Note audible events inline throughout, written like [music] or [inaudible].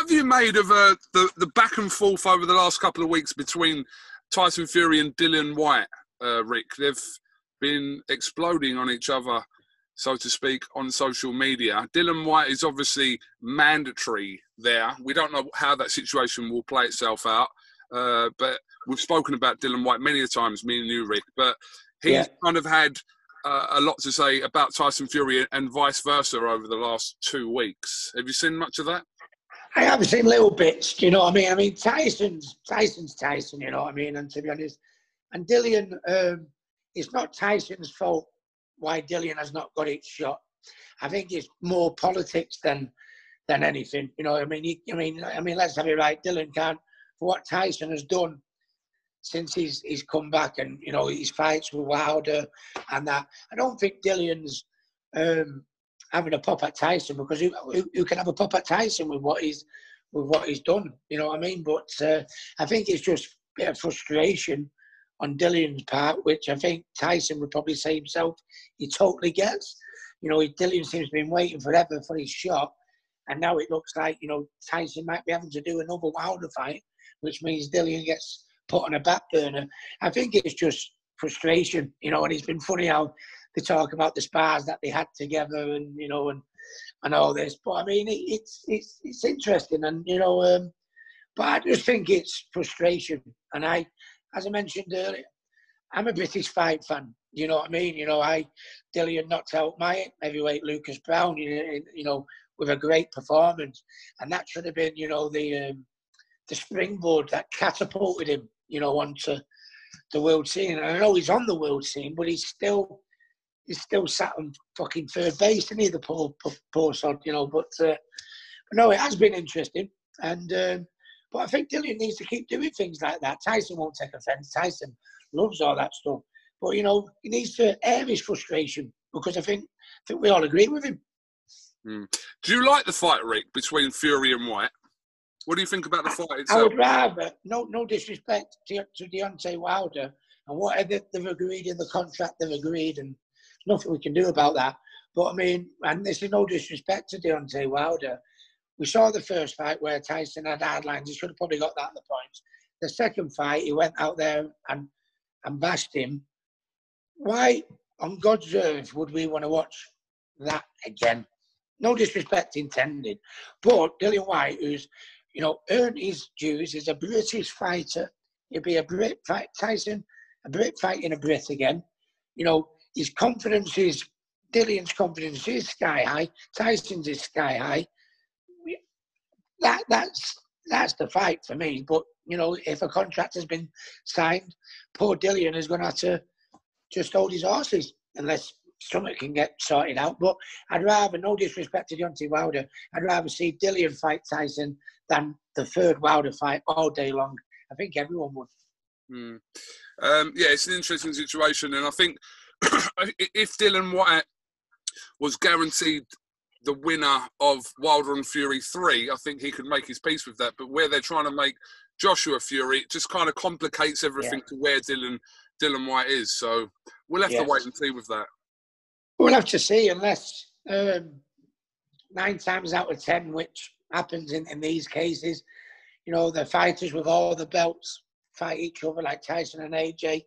What have you made of uh, the the back and forth over the last couple of weeks between Tyson Fury and Dylan Whyte, uh, Rick? They've been exploding on each other, so to speak, on social media. Dylan Whyte is obviously mandatory there. We don't know how that situation will play itself out, uh, but we've spoken about Dylan Whyte many a times, me and you, Rick. But he's yeah. kind of had uh, a lot to say about Tyson Fury and vice versa over the last two weeks. Have you seen much of that? I have seen little bits. You know what I mean? I mean, Tyson's Tyson's Tyson. You know what I mean? And to be honest, and Dillian, um, it's not Tyson's fault why Dillian has not got it shot. I think it's more politics than than anything. You know, I mean, he, I mean, I mean, let's have it right. Dillian can't for what Tyson has done since he's he's come back and you know his fights with Wilder and that. I don't think Dillian's um, having a pop at Tyson because who, who, who, can have a pop at Tyson with what he's with what he's done? You know what I mean? But uh, I think it's just a bit of frustration on Dillian's part, which I think Tyson would probably say himself he totally gets. You know, Dillian seems to be waiting forever for his shot, and now it looks like you know Tyson might be having to do another Wilder fight, which means Dillian gets put on a back burner. I think it's just frustration, you know, and it's been funny how they talk about the spars that they had together and, you know, and and all this. But I mean, it, it's it's it's interesting, and you know, um, but I just think it's frustration. And I, as I mentioned earlier, I'm a British fight fan. You know what I mean? You know, I Dillian knocked out my heavyweight Lucas Browne. You, you know, with a great performance, and that should have been, you know, the um, the springboard that catapulted him you know, onto the world scene. And I know he's on the world scene, but he's still he's still sat on fucking third base, isn't he? The poor poor sod, you know. But, uh, but no, it has been interesting, and um, but I think Dillian needs to keep doing things like that. Tyson won't take offence. Tyson loves all that stuff, but you know, he needs to air his frustration because I think I think we all agree with him. Mm. Do you like the fight, Rick, between Fury and Whyte? What do you think about the fight itself? I would rather, no, no disrespect to, to Deontay Wilder, and whatever they've agreed in the contract, they've agreed, and nothing we can do about that. But I mean, and this is no disrespect to Deontay Wilder. We saw the first fight where Tyson had hard lines. He should have probably got that at the points. The second fight, he went out there and, and bashed him. Why on God's earth would we want to watch that again? No disrespect intended. But Dillian Whyte, who's you know, earned his dues. He's a British fighter. He'll be a Brit fight, Tyson, a Brit fighting a Brit again. You know, his confidence is, Dillian's confidence is sky high. Tyson's is sky high. That that's that's the fight for me. But you know, if a contract has been signed, poor Dillian is going to have to just hold his horses unless something can get sorted out. But I'd rather, no disrespect to Deontay Wilder, I'd rather see Dillian fight Tyson than the third Wilder fight all day long. I think everyone would. Mm. Um, yeah, it's an interesting situation, and I think [coughs] if Dylan Whyte was guaranteed the winner of Wilder and Fury three, I think he could make his peace with that. But where they're trying to make Joshua Fury, it just kind of complicates everything yeah. to where Dylan Dylan Whyte is. So we'll have yes. to wait and see with that. We'll have to see, unless um, nine times out of ten, which happens in, in these cases. You know, the fighters with all the belts fight each other like Tyson and AJ.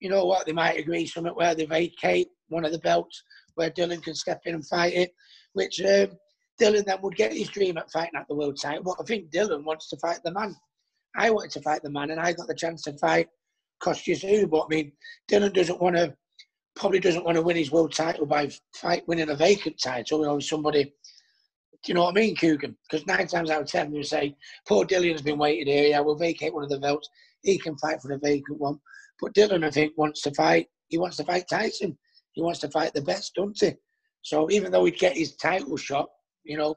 You know what? They might agree something where they vacate one of the belts where Dylan can step in and fight it, which um, Dillian then would get his dream at fighting at the world title. But I think Dylan wants to fight the man. I wanted to fight the man, and I got the chance to fight Kostya But I mean, Dylan doesn't want to, probably doesn't want to win his world title by fight winning a vacant title. You know, somebody do you know what I mean, Kugan? Because nine times out of ten, you say, poor Dylan's been waiting here. Yeah, we'll vacate one of the belts. He can fight for the vacant one. But Dillian, I think, wants to fight. He wants to fight Tyson. He wants to fight the best, doesn't he? So even though he'd get his title shot, you know,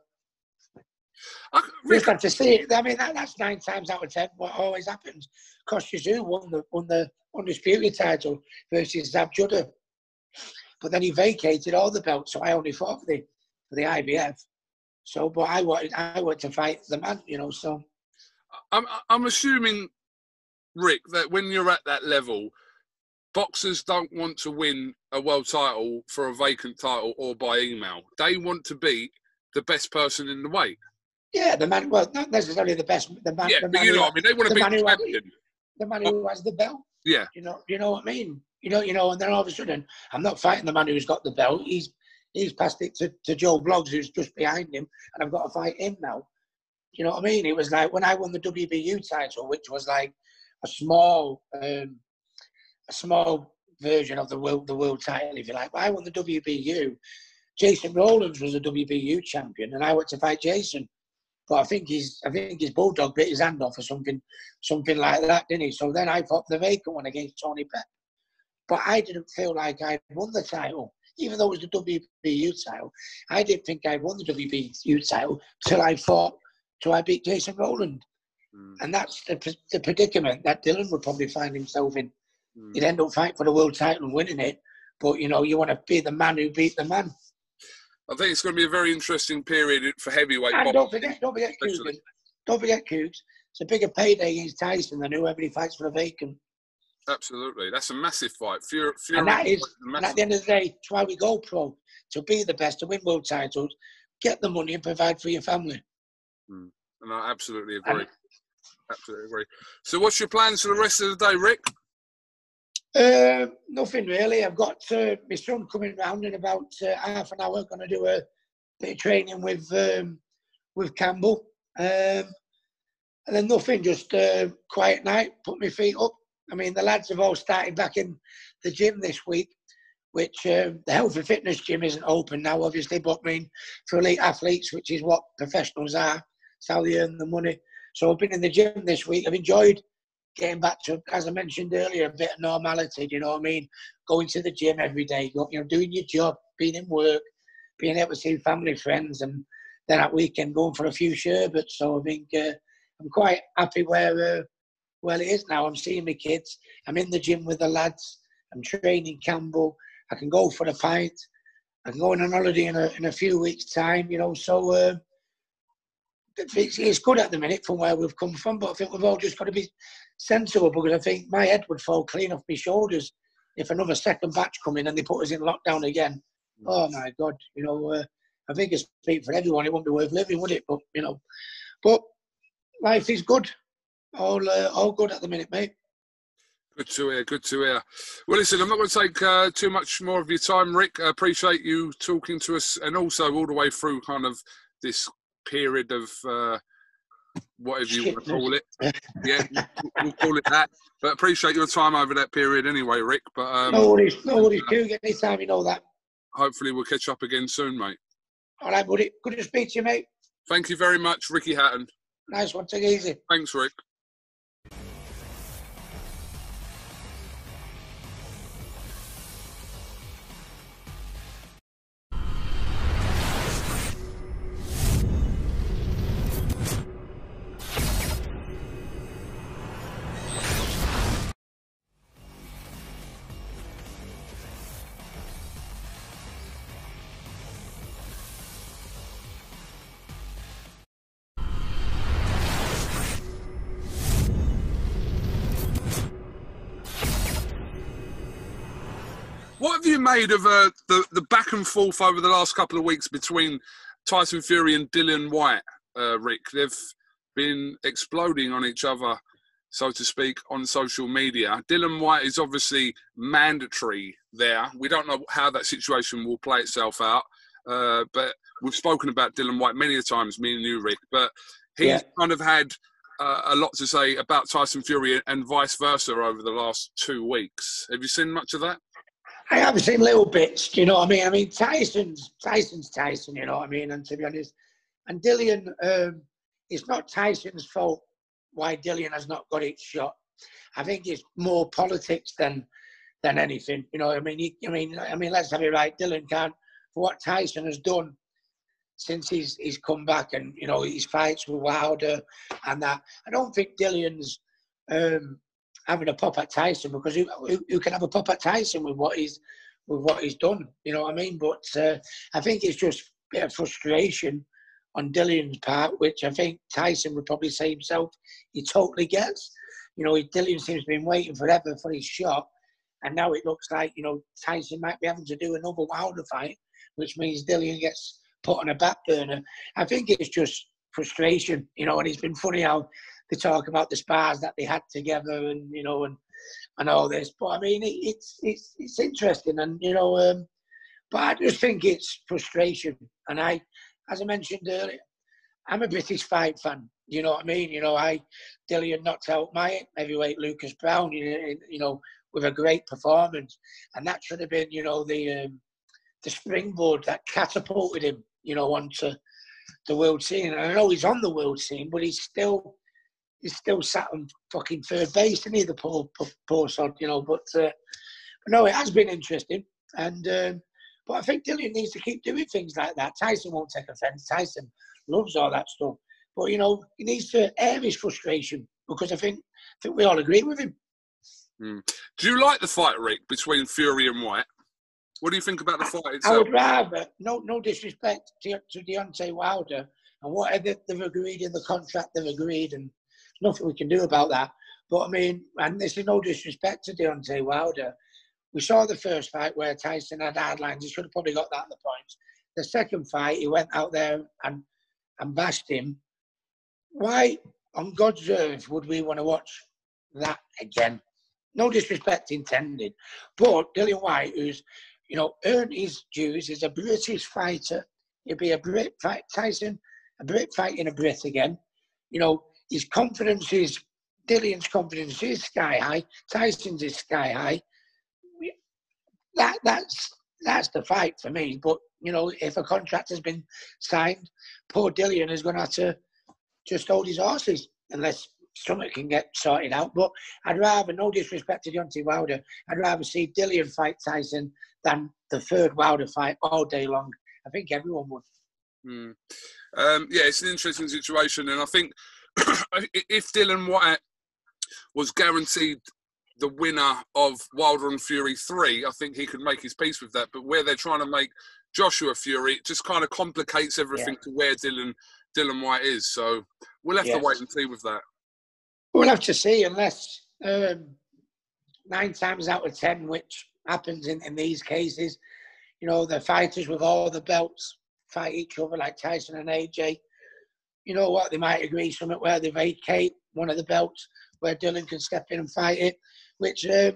I just have to see it. I mean, that, that's nine times out of ten what always happens. Kostya won the won the undisputed title versus Zab Judah, but then he vacated all the belts. So I only fought for the for the IBF. So, but I wanted, I wanted to fight the man, you know. So, I'm, I'm assuming, Rick, that when you're at that level, boxers don't want to win a world title for a vacant title or by email. They want to be the best person in the weight. Yeah, the man. Well, not necessarily the best. The man. Yeah, the man you know what I mean. They want to the be man who- champion. the man who has the belt. Yeah, You know, you know what I mean. You know, you know, and then all of a sudden, I'm not fighting the man who's got the belt. He's he's passed it to, to Joe Bloggs, who's just behind him, and I've got to fight him now. You know what I mean? It was like when I won the WBU title, which was like a small, um, a small version of the world, the world title, if you like. When I won the WBU. Jason Rowlands was a WBU champion, and I went to fight Jason. But I think he's, I think his bulldog bit his hand off or something, something like that, didn't he? So then I fought the vacant one against Tony Pep. But I didn't feel like I'd won the title, even though it was the WBU title. I didn't think I'd won the WBU title till I fought, till I beat Jason Rowland. Mm, And that's the, the predicament that Dylan would probably find himself in. mm. He'd end up fighting for the world title and winning it. But, you know, you want to be the man who beat the man. I think it's going to be a very interesting period for heavyweight And boxing. don't forget, don't forget especially. Kugan. Don't forget Cougs. It's a bigger payday against Tyson than whoever he fights for the vacant. Absolutely, that's a massive fight. Fury, Fury And that is, is and at the end of the day, it's why we go pro to be the best, to win world titles, get the money, and provide for your family. and I absolutely And- agree. Absolutely agree. So, what's your plans for the rest of the day, Rick? Uh, nothing really. I've got uh, my son coming round in about uh, half an hour. Going to do a bit of training with um, with Campbell, um, and then nothing. Just uh, quiet night. Put my feet up. I mean, the lads have all started back in the gym this week, which um, the health and fitness gym isn't open now, obviously. But I mean, for elite athletes, which is what professionals are, it's how they earn the money. So I've been in the gym this week. I've enjoyed getting back to, as I mentioned earlier, a bit of normality. Do you know what I mean? Going to the gym every day, you know, doing your job, being in work, being able to see family, friends, and then at weekend going for a few sherbets. So I think uh, I'm quite happy where uh, where it is now. I'm seeing my kids. I'm in the gym with the lads. I'm training Campbell. I can go for a pint. I can go on an holiday in a, in a few weeks' time, you know. So uh, it's, it's good at the minute from where we've come from, but I think we've all just got to be sensible because I think my head would fall clean off my shoulders if another second batch come in and they put us in lockdown again. Oh my God, you know, uh, I think it's speak for everyone. It wouldn't be worth living, would it? But you know, but life is good. All uh, all good at the minute, mate. Good to hear. Good to hear. Well, listen, I'm not going to take uh, too much more of your time, Rick. I appreciate you talking to us, and also all the way through kind of this period of uh, whatever you want to call it. [laughs] Yeah, we'll call it that. But appreciate your time over that period anyway, Rick. But um, no worries, no worries. Do get any time, you know that. hopefully we'll catch up again soon, mate. All right, buddy. Good to speak to you, mate. Thank you very much, Ricky Hatton. Nice one. Take it easy. Thanks, Rick. What have you made of uh, the the back and forth over the last couple of weeks between Tyson Fury and Dylan Whyte, uh, Rick? They've been exploding on each other, so to speak, on social media. Dylan Whyte is obviously mandatory there. We don't know how that situation will play itself out, uh, but we've spoken about Dylan Whyte many a times, me and you, Rick. But he's Yeah. kind of had uh, a lot to say about Tyson Fury and vice versa over the last two weeks. Have you seen much of that? I have seen little bits. You know what I mean? I mean, Tyson's Tyson's Tyson. You know what I mean? And to be honest, and Dillian, um, it's not Tyson's fault why Dillian has not got it shot. I think it's more politics than than anything. You know, I mean, he, I mean, I mean, let's have it right. Dylan can't for what Tyson has done since he's he's come back, and you know, his fights with Wilder and that. I don't think Dillian's. Um, having a pop at Tyson because who, who, who can have a pop at Tyson with what he's with what he's done? You know what I mean? But uh, I think it's just a bit of frustration on Dillian's part, which I think Tyson would probably say himself he totally gets. You know, Dillian seems to have been waiting forever for his shot, and now it looks like you know Tyson might be having to do another Wilder fight, which means Dillian gets put on a back burner. I think it's just frustration, you know. And it's been funny how they talk about the spars that they had together, and you know, and and all this. But I mean, it, it's it's it's interesting, and you know, um, but I just think it's frustration. And I, as I mentioned earlier, I'm a British fight fan. You know what I mean? You know, I Dillian knocked out my heavyweight Lucas Browne. You know, with a great performance, and that should have been, you know, the um, the springboard that catapulted him, you know, onto the world scene. And I know he's on the world scene, but he's still he's still sat on fucking third base, isn't he? The poor poor, poor sod, you know. But, uh, but no, it has been interesting, and um, but I think Dillian needs to keep doing things like that. Tyson won't take offence. Tyson loves all that stuff, but you know, he needs to air his frustration because I think I think we all agree with him. Mm. Do you like the fight, Rick, between Fury and Whyte? What do you think about the fight itself? I would rather, no, no disrespect to, to Deontay Wilder and whatever they've agreed in the contract, they've agreed, and nothing we can do about that. But I mean, and this is no disrespect to Deontay Wilder. We saw the first fight where Tyson had hard lines. He should have probably got that at the points. The second fight, he went out there and, and bashed him. Why on God's earth would we want to watch that again? No disrespect intended. But Dillian Whyte, who's, you know, earned his dues, is a British fighter. He'll be a Brit fight, Tyson, a Brit fighting a Brit again. You know, his confidence is, Dillian's confidence is sky high. Tyson's is sky high. That, that's, that's the fight for me. But, you know, if a contract has been signed, poor Dillian is going to have to just hold his horses unless something can get sorted out. But I'd rather, no disrespect to Deontay Wilder, I'd rather see Dillian fight Tyson than the third Wilder fight all day long. I think everyone would. Mm. Um, yeah, it's an interesting situation, and I think [clears throat] if Dylan Whyte was guaranteed the winner of Wilder and Fury three, I think he could make his peace with that. But where they're trying to make Joshua Fury, it just kind of complicates everything yeah. to where Dylan Dylan Whyte is. So we'll have yes. to wait and see with that. We'll have to see, unless um, nine times out of ten, which happens in, in these cases, you know, the fighters with all the belts fight each other like Tyson and AJ. You know what? They might agree something where they vacate one of the belts where Dylan can step in and fight it, which um,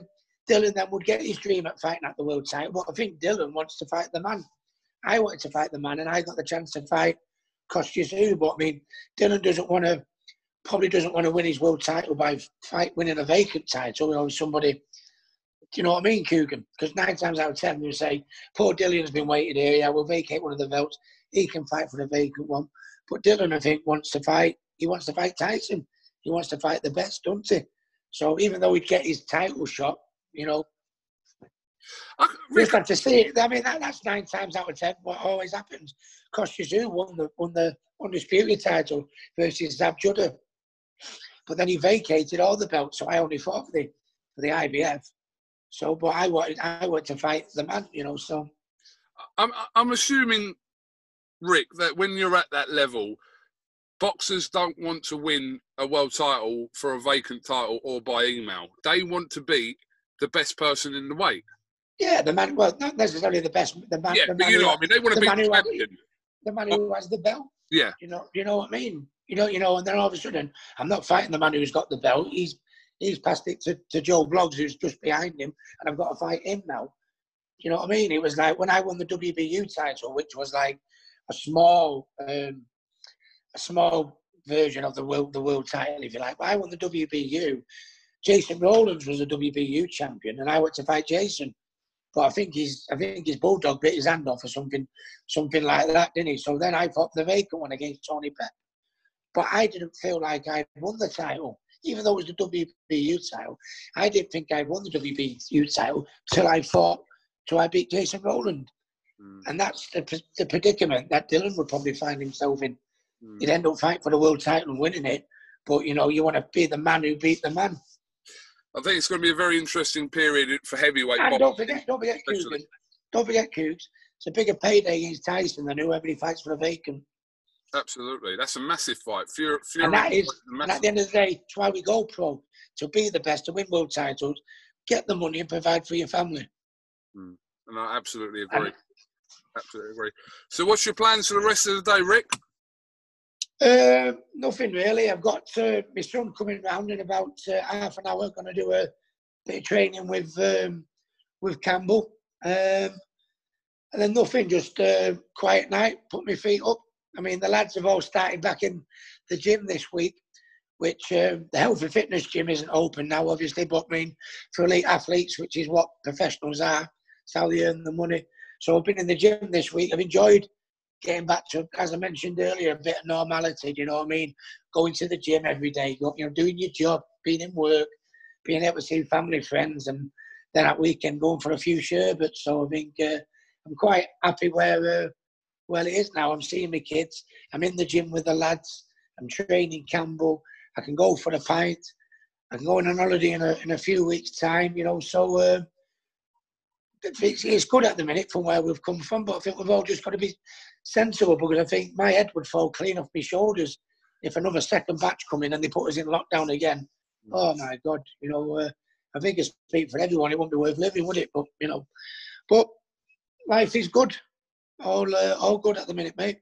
Dillian then would get his dream at fighting at the world title. But I think Dylan wants to fight the man. I wanted to fight the man, and I got the chance to fight Kostya But I mean, Dylan doesn't want to probably doesn't want to win his world title by fight winning a vacant title. You know, somebody. Do you know what I mean, Kugan? Because nine times out of ten, you say, poor Dylan's been waiting here. Yeah, we'll vacate one of the belts. He can fight for the vacant one. But Dylan, I think, wants to fight. He wants to fight Tyson. He wants to fight the best, doesn't he? So even though he'd get his title shot, you know, I, just have to see it. I mean, that, that's nine times out of ten what always happens. Kostya won the won the undisputed title versus Zab Judah. But then he vacated all the belts, so I only fought for the for the IBF. So, but I wanted I wanted to fight the man, you know. So, I'm I'm assuming, Rick, that when you're at that level, boxers don't want to win a world title for a vacant title or by email. They want to be the best person in the weight. Yeah, the man. Well, not necessarily the best. The man. Yeah, the man you know what I mean. They want to be the champion. Has, the man who has the belt. Yeah. You know. You know what I mean. You know, you know, and then all of a sudden, I'm not fighting the man who's got the belt. He's he's passed it to, to Joe Bloggs, who's just behind him, and I've got to fight him now. You know what I mean? It was like when I won the WBU title, which was like a small, um, a small version of the world, the world title, if you like. But I won the WBU. Jason Rowlands was a WBU champion, and I went to fight Jason. But I think he's, I think his bulldog bit his hand off or something, something like that, didn't he? So then I fought the vacant one against Tony Pep. But I didn't feel like I'd won the title, even though it was the WBU title. I didn't think I'd won the WBU title till I fought, till I beat Jason Rowland. Mm. And that's the, the predicament that Dylan would probably find himself in. Mm. He'd end up fighting for the world title and winning it. But, you know, you want to be the man who beat the man. I think it's going to be a very interesting period for heavyweight and Don't forget, don't forget, Kugan. Don't forget, Cougs. It's a bigger payday against Tyson than whoever he fights for the vacant. Absolutely, that's a massive fight. Fury, Fury and that is, and at the end of the day, it's why we go pro to be the best, to win world titles, get the money, and provide for your family. Mm. And I absolutely agree. And, absolutely agree. So, what's your plans for the rest of the day, Rick? Uh, nothing really. I've got uh, my son coming round in about uh, half an hour. Going to do a bit of training with um, with Campbell, um, and then nothing. Just uh, quiet night. Put my feet up. I mean, the lads have all started back in the gym this week, which uh, the health and fitness gym isn't open now, obviously. But I mean, for elite athletes, which is what professionals are, it's how they earn the money. So I've been in the gym this week. I've enjoyed getting back to, as I mentioned earlier, a bit of normality. Do you know what I mean? Going to the gym every day, you know, doing your job, being in work, being able to see family, friends, and then at weekend going for a few sherbets. So I think uh, I'm quite happy where uh, well it is now. I'm seeing my kids. I'm in the gym with the lads. I'm training Campbell. I can go for a pint. I can go on an holiday in a, in a few weeks' time, you know. So uh, it's, it's good at the minute from where we've come from, but I think we've all just got to be sensible because I think my head would fall clean off my shoulders if another second batch come in and they put us in lockdown again. Oh my God, you know, uh, I think it's speak for everyone. It wouldn't be worth living, would it? But you know, but life is good. All uh, all good at the minute, mate.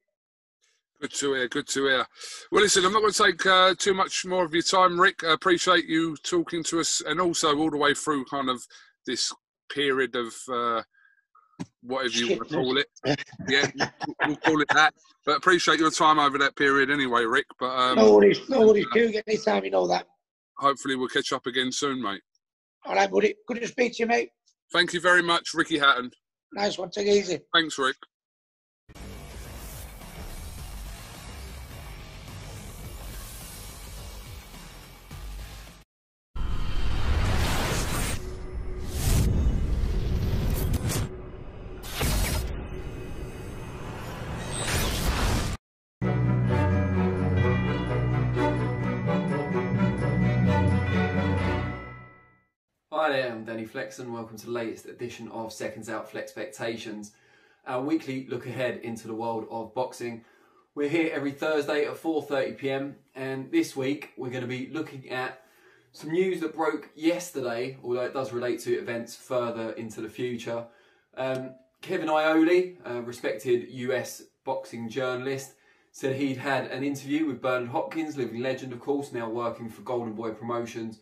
Good to hear. Good to hear. Well, listen, I'm not going to take uh, too much more of your time, Rick. I appreciate you talking to us, and also all the way through kind of this period of uh, whatever you want to call it. Yeah, we'll call it that. But appreciate your time over that period anyway, Rick. But um, no worries, no worries. Do get any time, you know that. Hopefully, we'll catch up again soon, mate. All right, buddy. Good to speak to you, mate. Thank you very much, Ricky Hatton. Nice one. Take it easy. Thanks, Rick. Hi there, I'm Danny Flex and welcome to the latest edition of Seconds Out Flexpectations, our weekly look ahead into the world of boxing. We're here every Thursday at 4.30pm and this week we're going to be looking at some news that broke yesterday, although it does relate to events further into the future. Um, Kevin Iole, a respected US boxing journalist, said he'd had an interview with Bernard Hopkins, living legend of course, now working for Golden Boy Promotions,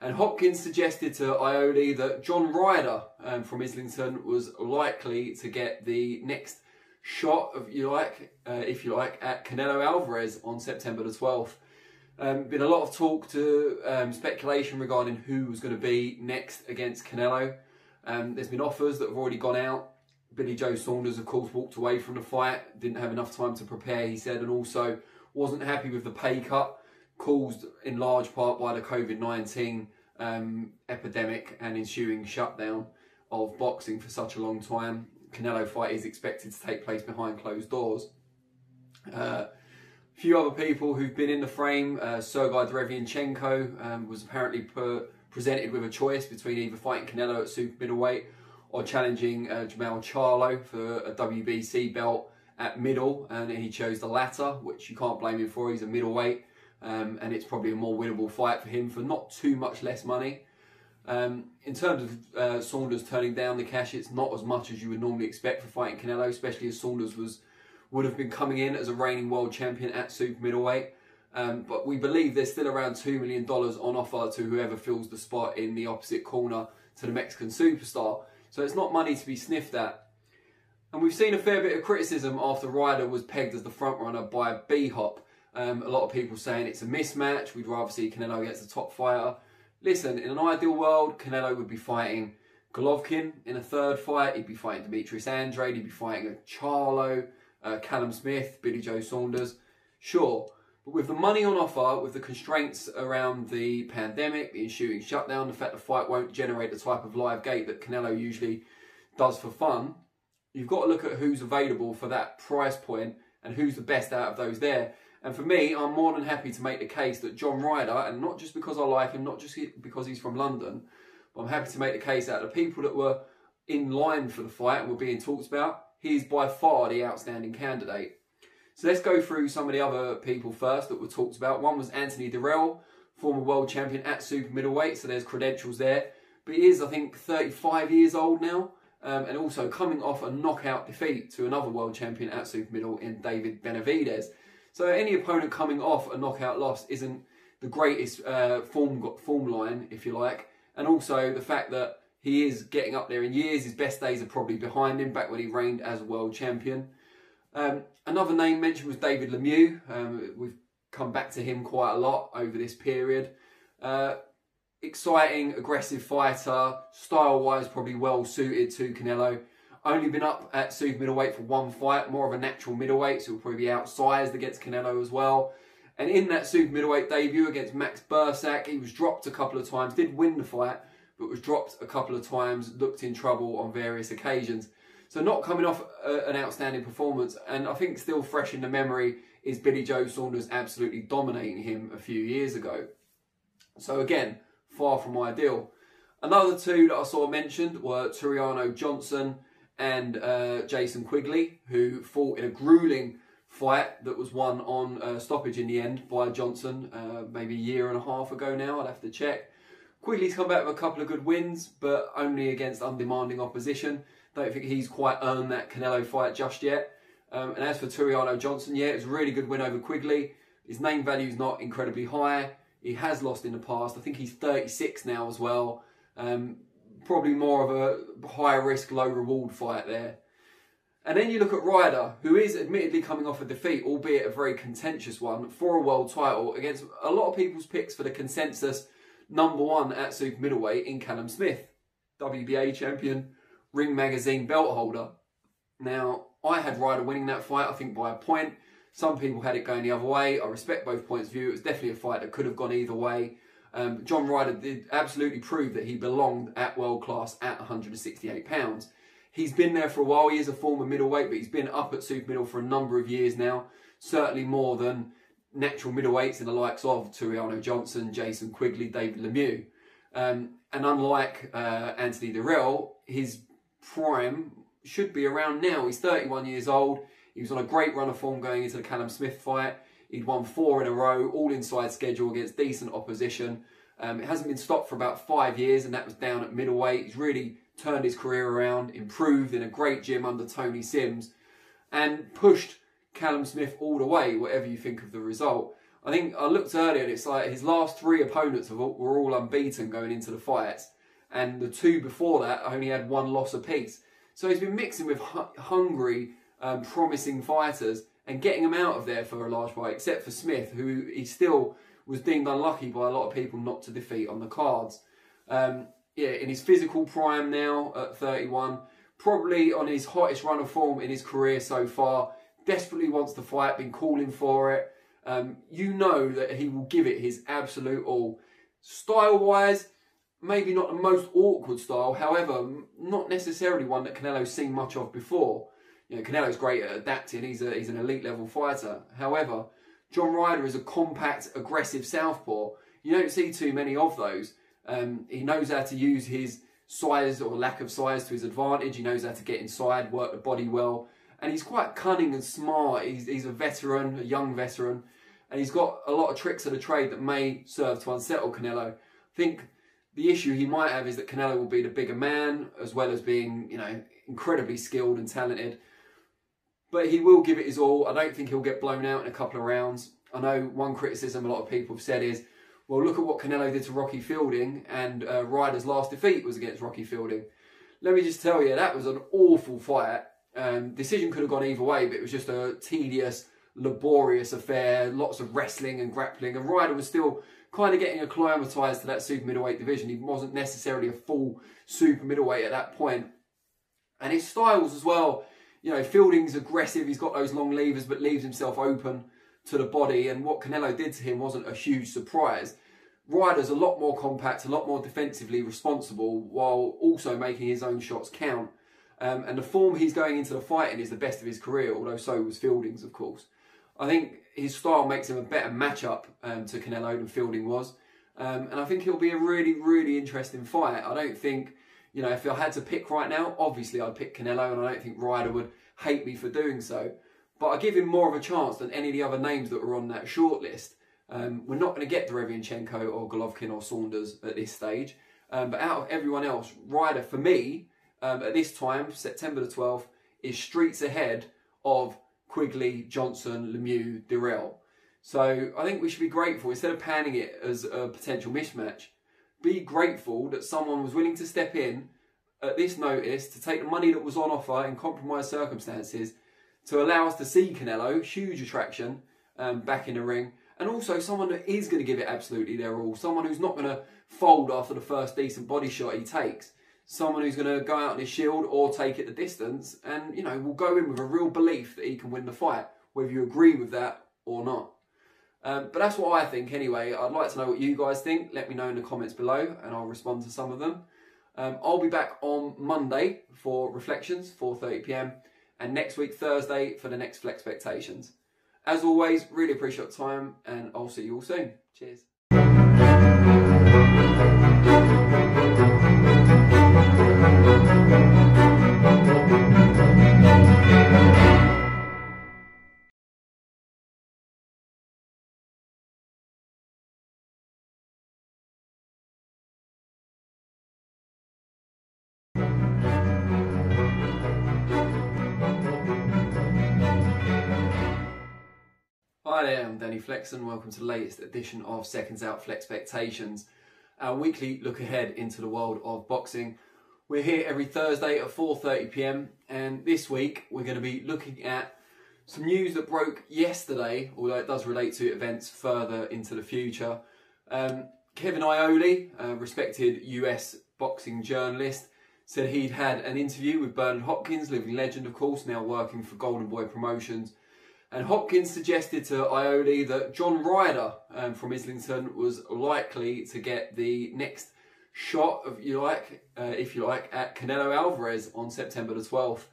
and Hopkins suggested to Iole that John Ryder um, from Islington was likely to get the next shot of you like, uh, if you like, at Canelo Alvarez on September the 12th. Um, been a lot of talk to um, speculation regarding who was going to be next against Canelo. Um, there's been offers that have already gone out. Billy Joe Saunders, of course, walked away from the fight, didn't have enough time to prepare, he said, and also wasn't happy with the pay cut caused in large part by the COVID 19 um, epidemic and ensuing shutdown of boxing for such a long time. Canelo fight is expected to take place behind closed doors. Uh, a few other people who've been in the frame, uh, Sergei Derevyanchenko um, was apparently per, presented with a choice between either fighting Canelo at super middleweight or challenging uh, Jermall Charlo for a WBC belt at middle, and he chose the latter, which you can't blame him for. He's a middleweight um, and it's probably a more winnable fight for him for not too much less money. Um, in terms of uh, Saunders turning down the cash, it's not as much as you would normally expect for fighting Canelo, especially as Saunders was would have been coming in as a reigning world champion at super middleweight. Um, but we believe there's still around $2 million on offer to whoever fills the spot in the opposite corner to the Mexican superstar. So it's not money to be sniffed at. And we've seen a fair bit of criticism after Ryder was pegged as the frontrunner by B Hop. Um, a lot of people saying it's a mismatch. We'd rather see Canelo against a top fighter. Listen, in an ideal world, Canelo would be fighting Golovkin in a third fight. He'd be fighting Demetrius Andrade. He'd be fighting a Charlo, uh, Callum Smith, Billy Joe Saunders. Sure. But with the money on offer, with the constraints around the pandemic, the ensuing shutdown, the fact the fight won't generate the type of live gate that Canelo usually does for fun, you've got to look at who's available for that price point and who's the best out of those there. And for me, I'm more than happy to make the case that John Ryder, and not just because I like him, not just because he's from London, but I'm happy to make the case that the people that were in line for the fight and were being talked about, he's by far the outstanding candidate. So let's go through some of the other people first that were talked about. One was Anthony Dirrell, former world champion at super middleweight, so there's credentials there. But he is, I think, 35 years old now, um, and also coming off a knockout defeat to another world champion at super middle in David Benavidez. So any opponent coming off a knockout loss isn't the greatest uh, form form line, if you like, and also the fact that he is getting up there in years. His best days are probably behind him, back when he reigned as world champion. Um, another name mentioned was David Lemieux. Um, we've come back to him quite a lot over this period. Uh, exciting, aggressive fighter, style-wise probably well suited to Canelo. Only been up at super middleweight for one fight, more of a natural middleweight, so he'll probably be outsized against Canelo as well. And in that super middleweight debut against Max Bursak, he was dropped a couple of times, did win the fight, but was dropped a couple of times, looked in trouble on various occasions. So not coming off a, an outstanding performance, and I think still fresh in the memory is Billy Joe Saunders absolutely dominating him a few years ago. So again, far from ideal. Another two that I saw mentioned were Tureano Johnson and uh, Jason Quigley, who fought in a grueling fight that was won on uh, stoppage in the end by Johnson, uh, maybe a year and a half ago now. I'd have to check. Quigley's come back with a couple of good wins, but only against undemanding opposition. Don't think he's quite earned that Canelo fight just yet. Um, and as for Tureano Johnson, yeah, it was a really good win over Quigley. His name value is not incredibly high. He has lost in the past. I think he's 36 now as well. Um, probably more of a high risk, low reward fight there. And then you look at Ryder, who is admittedly coming off a defeat, albeit a very contentious one, for a world title against a lot of people's picks for the consensus number one at super middleweight in Callum Smith, WBA champion, Ring Magazine belt holder. Now, I had Ryder winning that fight, I think by a point. Some people had it going the other way. I respect both points of view. It was definitely a fight that could have gone either way. Um, John Ryder did absolutely prove that he belonged at world class at 168 pounds. He's been there for a while. He is a former middleweight, but he's been up at super middle for a number of years now. Certainly more than natural middleweights in the likes of Tureano Johnson, Jason Quigley, David Lemieux. Um, and unlike uh, Anthony Dirrell, his prime should be around now. He's 31 years old. He was on a great run of form going into the Callum Smith fight. He'd won four in a row, all inside schedule against decent opposition. Um, it hasn't been stopped for about five years, and that was down at middleweight. He's really turned his career around, improved in a great gym under Tony Sims, and pushed Callum Smith all the way, whatever you think of the result. I think I looked earlier and it's like his last three opponents were all unbeaten going into the fights, and the two before that only had one loss apiece. So he's been mixing with hungry, um, promising fighters and getting him out of there for a large part, except for Smith, who he still was deemed unlucky by a lot of people not to defeat on the cards. Um, yeah, in his physical prime now at 31, probably on his hottest run of form in his career so far desperately wants to fight, been calling for it. Um, you know that he will give it his absolute all. Style wise, maybe not the most awkward style, however, not necessarily one that Canelo's seen much of before. You know, Canelo's great at adapting, he's, a, he's an elite level fighter. However, John Ryder is a compact, aggressive southpaw. You don't see too many of those. Um, he knows how to use his size or lack of size to his advantage. He knows how to get inside, work the body well and he's quite cunning and smart. He's, he's a veteran, a young veteran, and he's got a lot of tricks of the trade that may serve to unsettle Canelo. I think the issue he might have is that Canelo will be the bigger man, as well as being, you know, incredibly skilled and talented. But he will give it his all. I don't think he'll get blown out in a couple of rounds. I know one criticism a lot of people have said is, well, look at what Canelo did to Rocky Fielding, and uh, Ryder's last defeat was against Rocky Fielding. Let me just tell you, that was an awful fight um, decision could have gone either way, but it was just a tedious, laborious affair. Lots of wrestling and grappling, and Ryder was still kind of getting acclimatized to that super middleweight division. He wasn't necessarily a full super middleweight at that point. point, and his styles as well. You know, Fielding's aggressive. He's got those long levers, but leaves himself open to the body. And what Canelo did to him wasn't a huge surprise. Ryder's a lot more compact, a lot more defensively responsible, while also making his own shots count. Um, and the form he's going into the fight in is the best of his career, although so was Fielding's, of course. I think his style makes him a better matchup um, to Canelo than Fielding was. Um, and I think it'll be a really, really interesting fight. I don't think, you know, if I had to pick right now, obviously I'd pick Canelo, and I don't think Ryder would hate me for doing so. But I give him more of a chance than any of the other names that were on that shortlist. Um, we're not going to get Derevyanchenko or Golovkin or Saunders at this stage. Um, but out of everyone else, Ryder, for me, um, at this time, September the 12th, is streets ahead of Quigley, Johnson, Lemieux, Dirrell. So I think we should be grateful instead of panning it as a potential mismatch. Be grateful that someone was willing to step in at this notice to take the money that was on offer in compromised circumstances to allow us to see Canelo, huge attraction, um, back in the ring, and also someone that is going to give it absolutely their all, someone who's not going to fold after the first decent body shot he takes, someone who's going to go out on his shield or take it the distance, and you know will go in with a real belief that he can win the fight, whether you agree with that or not. Um, but that's what I think anyway. I'd like to know what you guys think. Let me know in the comments below, and I'll respond to some of them. Um, I'll be back on Monday for reflections, 4:30 p.m., and next week Thursday for the next Flexpectations. As always, really appreciate your time, and I'll see you all soon. Cheers. Hi there, I'm Danny Flexen. Welcome to the latest edition of Seconds Out Flexpectations, our weekly look ahead into the world of boxing. We're here every Thursday at 4:30 p.m. and this week we're going to be looking at some news that broke yesterday, although it does relate to events further into the future. Um, Kevin Iole, a respected US boxing journalist, said he'd had an interview with Bernard Hopkins, living legend, of course, now working for Golden Boy Promotions and Hopkins suggested to Iole that John Ryder um, from Islington was likely to get the next shot of you like, uh, if you like, at Canelo Alvarez on September the 12th.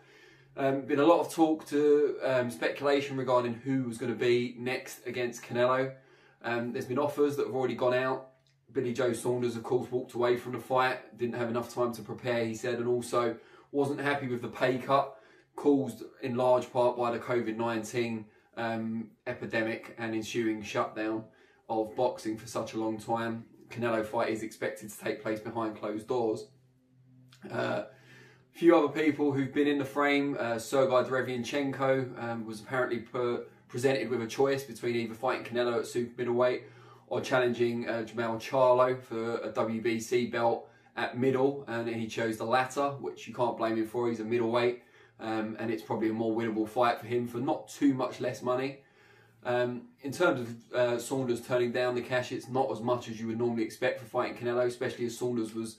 Um, been a lot of talk to um, speculation regarding who was going to be next against Canelo. Um, there's been offers that have already gone out. Billy Joe Saunders, of course, walked away from the fight, didn't have enough time to prepare, he said, and also wasn't happy with the pay cut caused in large part by the COVID 19 um, epidemic and ensuing shutdown of boxing for such a long time. Canelo fight is expected to take place behind closed doors. Uh, a few other people who've been in the frame, uh, Sergei Derevyanchenko um, was apparently per, presented with a choice between either fighting Canelo at super middleweight or challenging uh, Jermall Charlo for a WBC belt at middle, and he chose the latter, which you can't blame him for. He's a middleweight um, and it's probably a more winnable fight for him for not too much less money. Um, in terms of uh, Saunders turning down the cash, it's not as much as you would normally expect for fighting Canelo, especially as Saunders was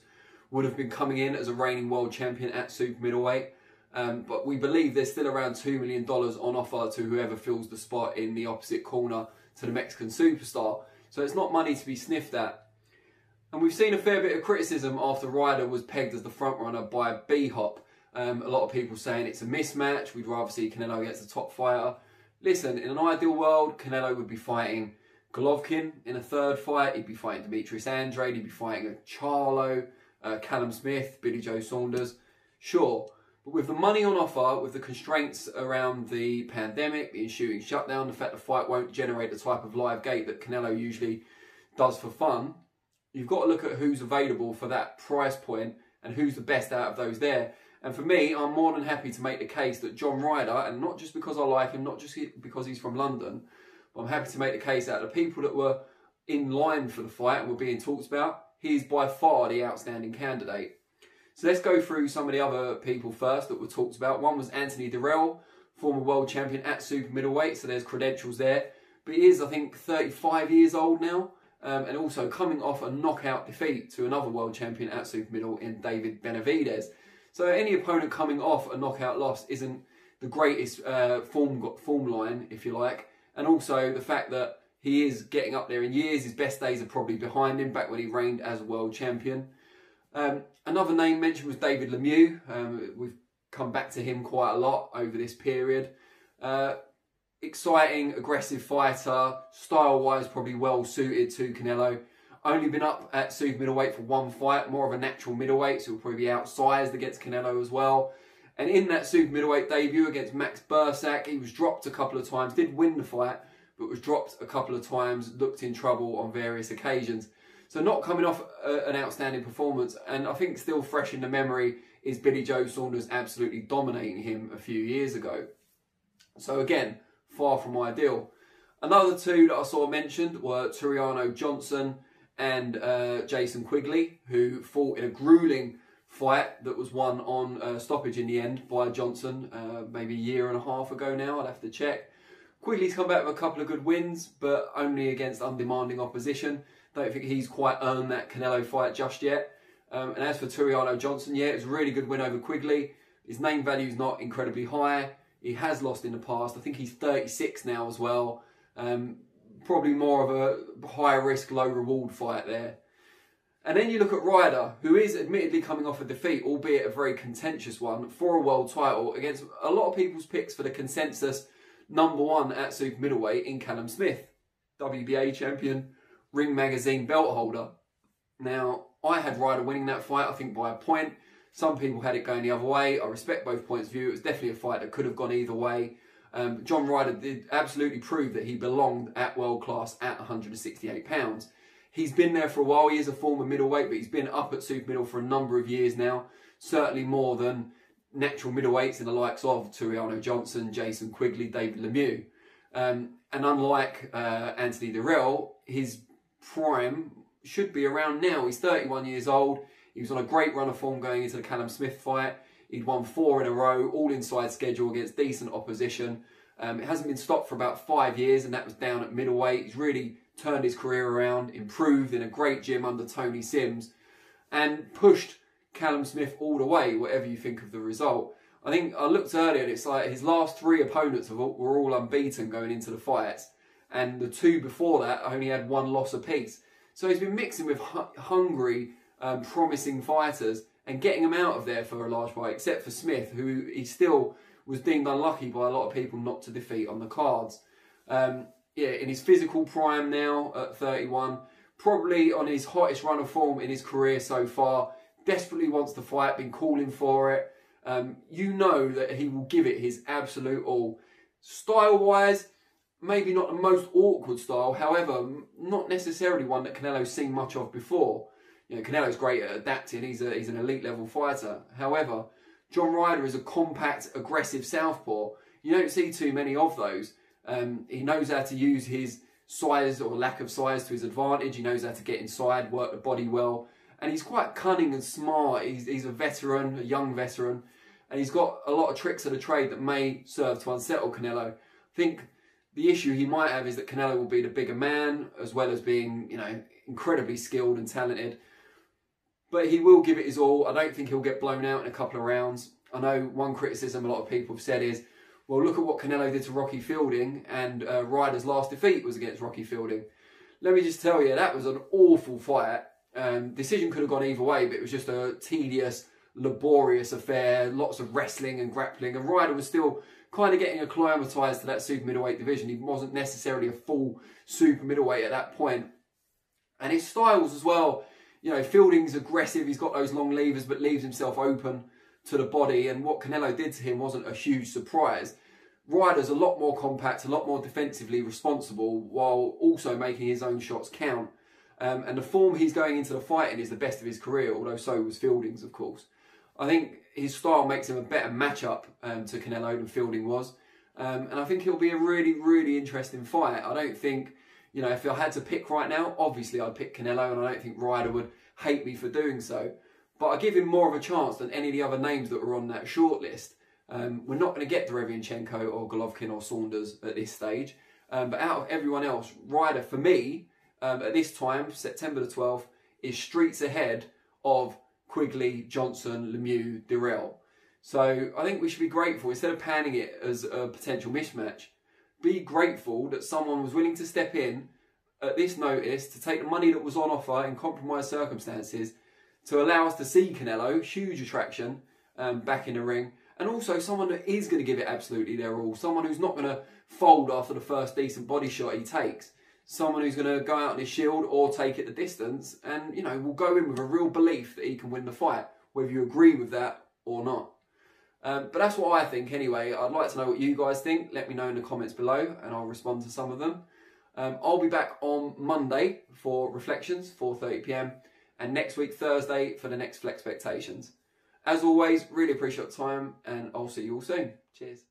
would have been coming in as a reigning world champion at super middleweight. Um, but we believe there's still around $2 million on offer to whoever fills the spot in the opposite corner to the Mexican superstar. So it's not money to be sniffed at. And we've seen a fair bit of criticism after Ryder was pegged as the frontrunner by B Hop. Um, a lot of people saying it's a mismatch. We'd rather see Canelo against a top fighter. Listen, in an ideal world, Canelo would be fighting Golovkin in a third fight. He'd be fighting Demetrius Andrade. He'd be fighting a Charlo, uh, Callum Smith, Billy Joe Saunders. Sure. But with the money on offer, with the constraints around the pandemic, the ensuing shutdown, the fact the fight won't generate the type of live gate that Canelo usually does for fun, you've got to look at who's available for that price point and who's the best out of those there. And for me, I'm more than happy to make the case that John Ryder, and not just because I like him, not just because he's from London, but I'm happy to make the case that the people that were in line for the fight and were being talked about, he's by far the outstanding candidate. So let's go through some of the other people first that were talked about. One was Anthony Dirrell, former world champion at super middleweight, so there's credentials there. But he is, I think, 35 years old now, um, and also coming off a knockout defeat to another world champion at super middle in David Benavidez. So any opponent coming off a knockout loss isn't the greatest uh, form form line, if you like, and also the fact that he is getting up there in years. His best days are probably behind him, back when he reigned as world champion. Um, another name mentioned was David Lemieux. Um, we've come back to him quite a lot over this period. Uh, exciting, aggressive fighter, style-wise probably well suited to Canelo. Only been up at super middleweight for one fight, more of a natural middleweight, so he'll probably be outsized against Canelo as well. And in that super middleweight debut against Max Bursak, he was dropped a couple of times, did win the fight, but was dropped a couple of times, looked in trouble on various occasions. So not coming off a, an outstanding performance, and I think still fresh in the memory is Billy Joe Saunders absolutely dominating him a few years ago. So again, far from ideal. Another two that I saw mentioned were Tureano Johnson and uh, Jason Quigley, who fought in a grueling fight that was won on uh, stoppage in the end by Johnson, uh, maybe a year and a half ago now. I'd have to check. Quigley's come back with a couple of good wins, but only against undemanding opposition. Don't think he's quite earned that Canelo fight just yet. Um, and as for Tureano Johnson, yeah, it was a really good win over Quigley. His name value is not incredibly high. He has lost in the past. I think he's 36 now as well. Um, probably more of a high risk, low reward fight there. And then you look at Ryder, who is admittedly coming off a defeat, albeit a very contentious one, for a world title against a lot of people's picks for the consensus number one at super middleweight in Callum Smith, WBA champion, Ring Magazine belt holder. Now, I had Ryder winning that fight, I think by a point. Some people had it going the other way. I respect both points of view. It was definitely a fight that could have gone either way. Um, John Ryder did absolutely prove that he belonged at world class at 168 pounds. He's been there for a while. He is a former middleweight, but he's been up at super middle for a number of years now. Certainly more than natural middleweights in the likes of Tureano Johnson, Jason Quigley, David Lemieux. Um, and unlike uh, Anthony Dirrell, his prime should be around now. He's 31 years old. He was on a great run of form going into the Callum Smith fight. He'd won four in a row, all inside schedule against decent opposition. Um, it hasn't been stopped for about five years, and that was down at middleweight. He's really turned his career around, improved in a great gym under Tony Sims, and pushed Callum Smith all the way, whatever you think of the result. I think I looked earlier and it's like his last three opponents were all unbeaten going into the fights, and the two before that only had one loss apiece. So he's been mixing with hungry, um, promising fighters and getting him out of there for a large part, except for Smith, who he still was deemed unlucky by a lot of people not to defeat on the cards. Um, yeah, in his physical prime now at 31, probably on his hottest run of form in his career so far, desperately wants to fight, been calling for it. Um, you know that he will give it his absolute all. Style wise, maybe not the most awkward style, however, not necessarily one that Canelo's seen much of before. You know, Canelo's great at adapting, he's, a, he's an elite level fighter. However, John Ryder is a compact, aggressive southpaw. You don't see too many of those. Um, he knows how to use his size or lack of size to his advantage. He knows how to get inside, work the body well. And he's quite cunning and smart. He's, he's a veteran, a young veteran. And he's got a lot of tricks of the trade that may serve to unsettle Canelo. I think the issue he might have is that Canelo will be the bigger man, as well as being, you know, incredibly skilled and talented. But he will give it his all. I don't think he'll get blown out in a couple of rounds. I know one criticism a lot of people have said is, well, look at what Canelo did to Rocky Fielding, and uh, Ryder's last defeat was against Rocky Fielding. Let me just tell you, that was an awful fight. Um, decision could have gone either way, but it was just a tedious, laborious affair. Lots of wrestling and grappling, and Ryder was still kind of getting acclimatized to that super middleweight division. He wasn't necessarily a full super middleweight at that point. And his styles as well, you know, Fielding's aggressive, he's got those long levers, but leaves himself open to the body. And what Canelo did to him wasn't a huge surprise. Ryder's a lot more compact, a lot more defensively responsible, while also making his own shots count. Um, and the form he's going into the fight in is the best of his career, although so was Fielding's, of course. I think his style makes him a better matchup um, to Canelo than Fielding was. Um, and I think it'll be a really, really interesting fight. I don't think, you know, if I had to pick right now, obviously I'd pick Canelo, and I don't think Ryder would hate me for doing so. But I give him more of a chance than any of the other names that were on that shortlist. Um, we're not going to get Derevyanchenko or Golovkin or Saunders at this stage. Um, but out of everyone else, Ryder, for me, um, at this time, September the 12th, is streets ahead of Quigley, Johnson, Lemieux, Dirrell. So I think we should be grateful instead of panning it as a potential mismatch. Be grateful that someone was willing to step in at this notice to take the money that was on offer in compromised circumstances to allow us to see Canelo, huge attraction, um, back in the ring, and also someone that is going to give it absolutely their all, someone who's not going to fold after the first decent body shot he takes someone who's going to go out on his shield or take it the distance and, you know, will go in with a real belief that he can win the fight, whether you agree with that or not. Um, but that's what I think anyway. I'd like to know what you guys think. Let me know in the comments below and I'll respond to some of them. Um, I'll be back on Monday for Reflections, 4.30pm, and next week, Thursday, for the next FLEXpectations. As always, really appreciate your time and I'll see you all soon. Cheers.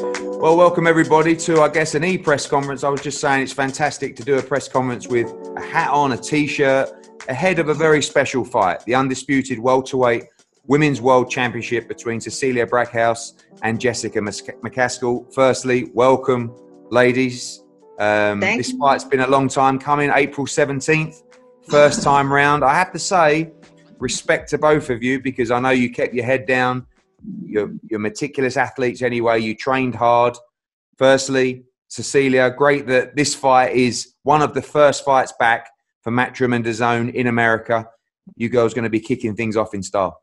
Well, welcome everybody to, I guess, an e press conference. I was just saying it's fantastic to do a press conference with a hat on, a t shirt, ahead of a very special fight the undisputed welterweight women's world championship between Cecilia Brækhus and Jessica McCaskill. Firstly, welcome, ladies. Um, this fight's been a long time coming, April 17th, first [laughs] time round. I have to say, respect to both of you because I know you kept your head down you're, you're meticulous athletes anyway. You trained hard. Firstly, Cecilia, great that this fight is one of the first fights back for Matchroom and DAZN in America. You girls going to be kicking things off in style.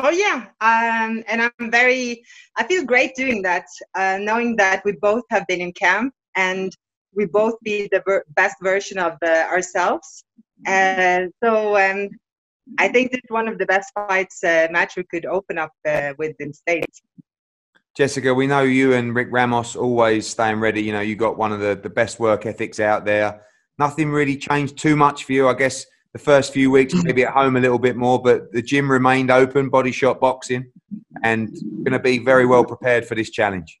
Oh yeah, um, and I'm very. I feel great doing that, uh, knowing that we both have been in camp and we both be the ver- best version of uh, ourselves. And uh, so um, I think this is one of the best fights uh, we could open up uh, with in states. Jessica, we know you and Rick Ramos always staying ready. You know, you got one of the, the best work ethics out there. Nothing really changed too much for you. I guess the first few weeks, [laughs] maybe at home a little bit more, but the gym remained open, body shot boxing, and going to be very well prepared for this challenge.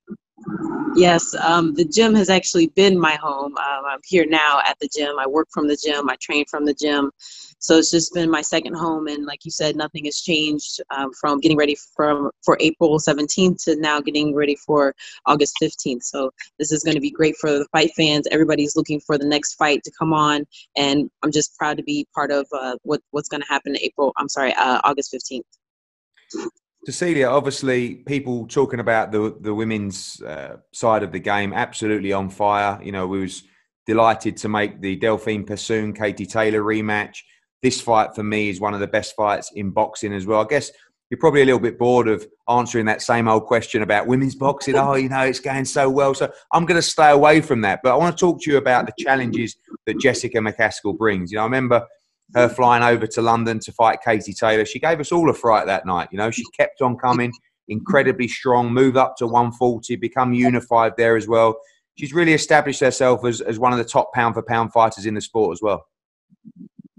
Yes, um, the gym has actually been my home. Um, I'm here now at the gym. I work from the gym. I train from the gym. So it's just been my second home, and like you said, nothing has changed um, from getting ready from for April 17th to now getting ready for August 15th. So this is going to be great for the fight fans. Everybody's looking for the next fight to come on, and I'm just proud to be part of uh, what what's going to happen in April. I'm sorry, uh, August 15th. Cecilia, obviously, people talking about the the women's uh, side of the game, absolutely on fire. You know, we was delighted to make the Delphine Persoon Katie Taylor rematch this fight for me is one of the best fights in boxing as well. I guess you're probably a little bit bored of answering that same old question about women's boxing. [laughs] Oh, you know, it's going so well. So I'm going to stay away from that. But I want to talk to you about the challenges that Jessica McCaskill brings. You know, I remember her flying over to London to fight Katie Taylor. She gave us all a fright that night. You know, she kept on coming, incredibly strong, moved up to 140, become unified there as well. She's really established herself as, as one of the top pound for pound fighters in the sport as well.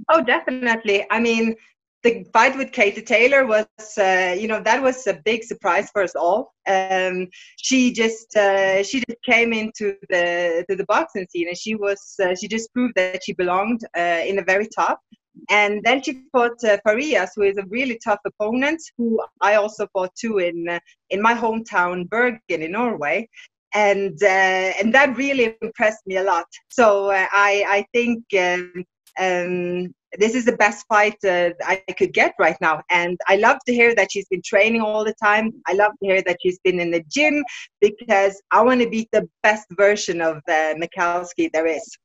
Oh, definitely. I mean, the fight with Katie Taylor was, uh, you know, that was a big surprise for us all. Um, she just uh, she just came into the to the boxing scene, and she was uh, she just proved that she belonged uh, in the very top. And then she fought uh, Farias, who is a really tough opponent, who I also fought too in uh, in my hometown Bergen in Norway. And uh, and that really impressed me a lot. So I I think. Um, um, this is the best fight uh, I could get right now. And I love to hear that she's been training all the time. I love to hear that she's been in the gym because I want to beat the best version of uh, McCaskill there is.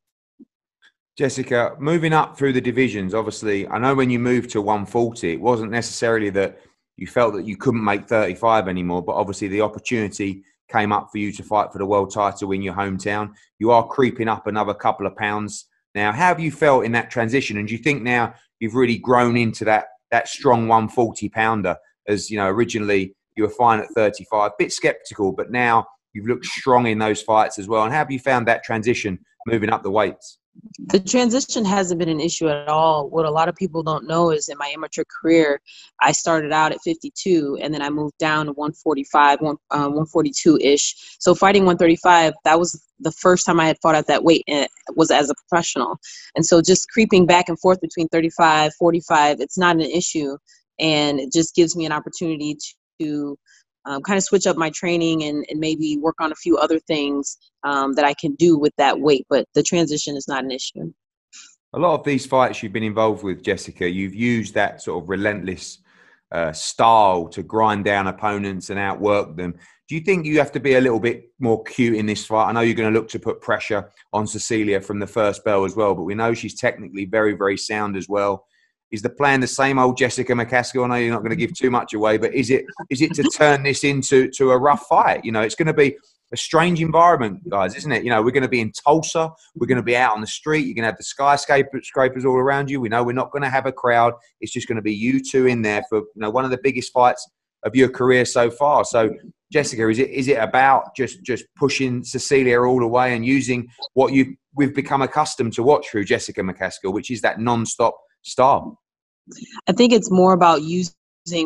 Jessica, moving up through the divisions, obviously, I know when you moved to 140, it wasn't necessarily that you felt that you couldn't make 35 anymore, but obviously the opportunity came up for you to fight for the world title in your hometown. You are creeping up another couple of pounds now, how have you felt in that transition? And do you think now you've really grown into that that strong 140 pounder? As you know, originally you were fine at 35, bit skeptical, but now you've looked strong in those fights as well. And how have you found that transition moving up the weights? The transition hasn't been an issue at all. What a lot of people don't know is in my amateur career, I started out at 52 and then I moved down to 145, 142 uh, ish. So fighting 135, that was the first time I had fought at that weight and was as a professional. And so just creeping back and forth between 35, 45, it's not an issue. And it just gives me an opportunity to um, kind of switch up my training and, and maybe work on a few other things um, that I can do with that weight. But the transition is not an issue. A lot of these fights you've been involved with, Jessica, you've used that sort of relentless uh, style to grind down opponents and outwork them. Do you think you have to be a little bit more cute in this fight? I know you're going to look to put pressure on Cecilia from the first bell as well, but we know she's technically very, very sound as well. Is the plan the same old Jessica McCaskill? I know you're not going to give too much away, but is it is it to turn this into to a rough fight? You know, it's going to be a strange environment, guys, isn't it? You know, we're going to be in Tulsa. We're going to be out on the street. You're going to have the skyscrapers all around you. We know we're not going to have a crowd. It's just going to be you two in there for you know one of the biggest fights of your career so far. So, Jessica, is it is it about just just pushing Cecilia all the way and using what you we've become accustomed to watch through Jessica McCaskill, which is that non-stop style? I think it's more about using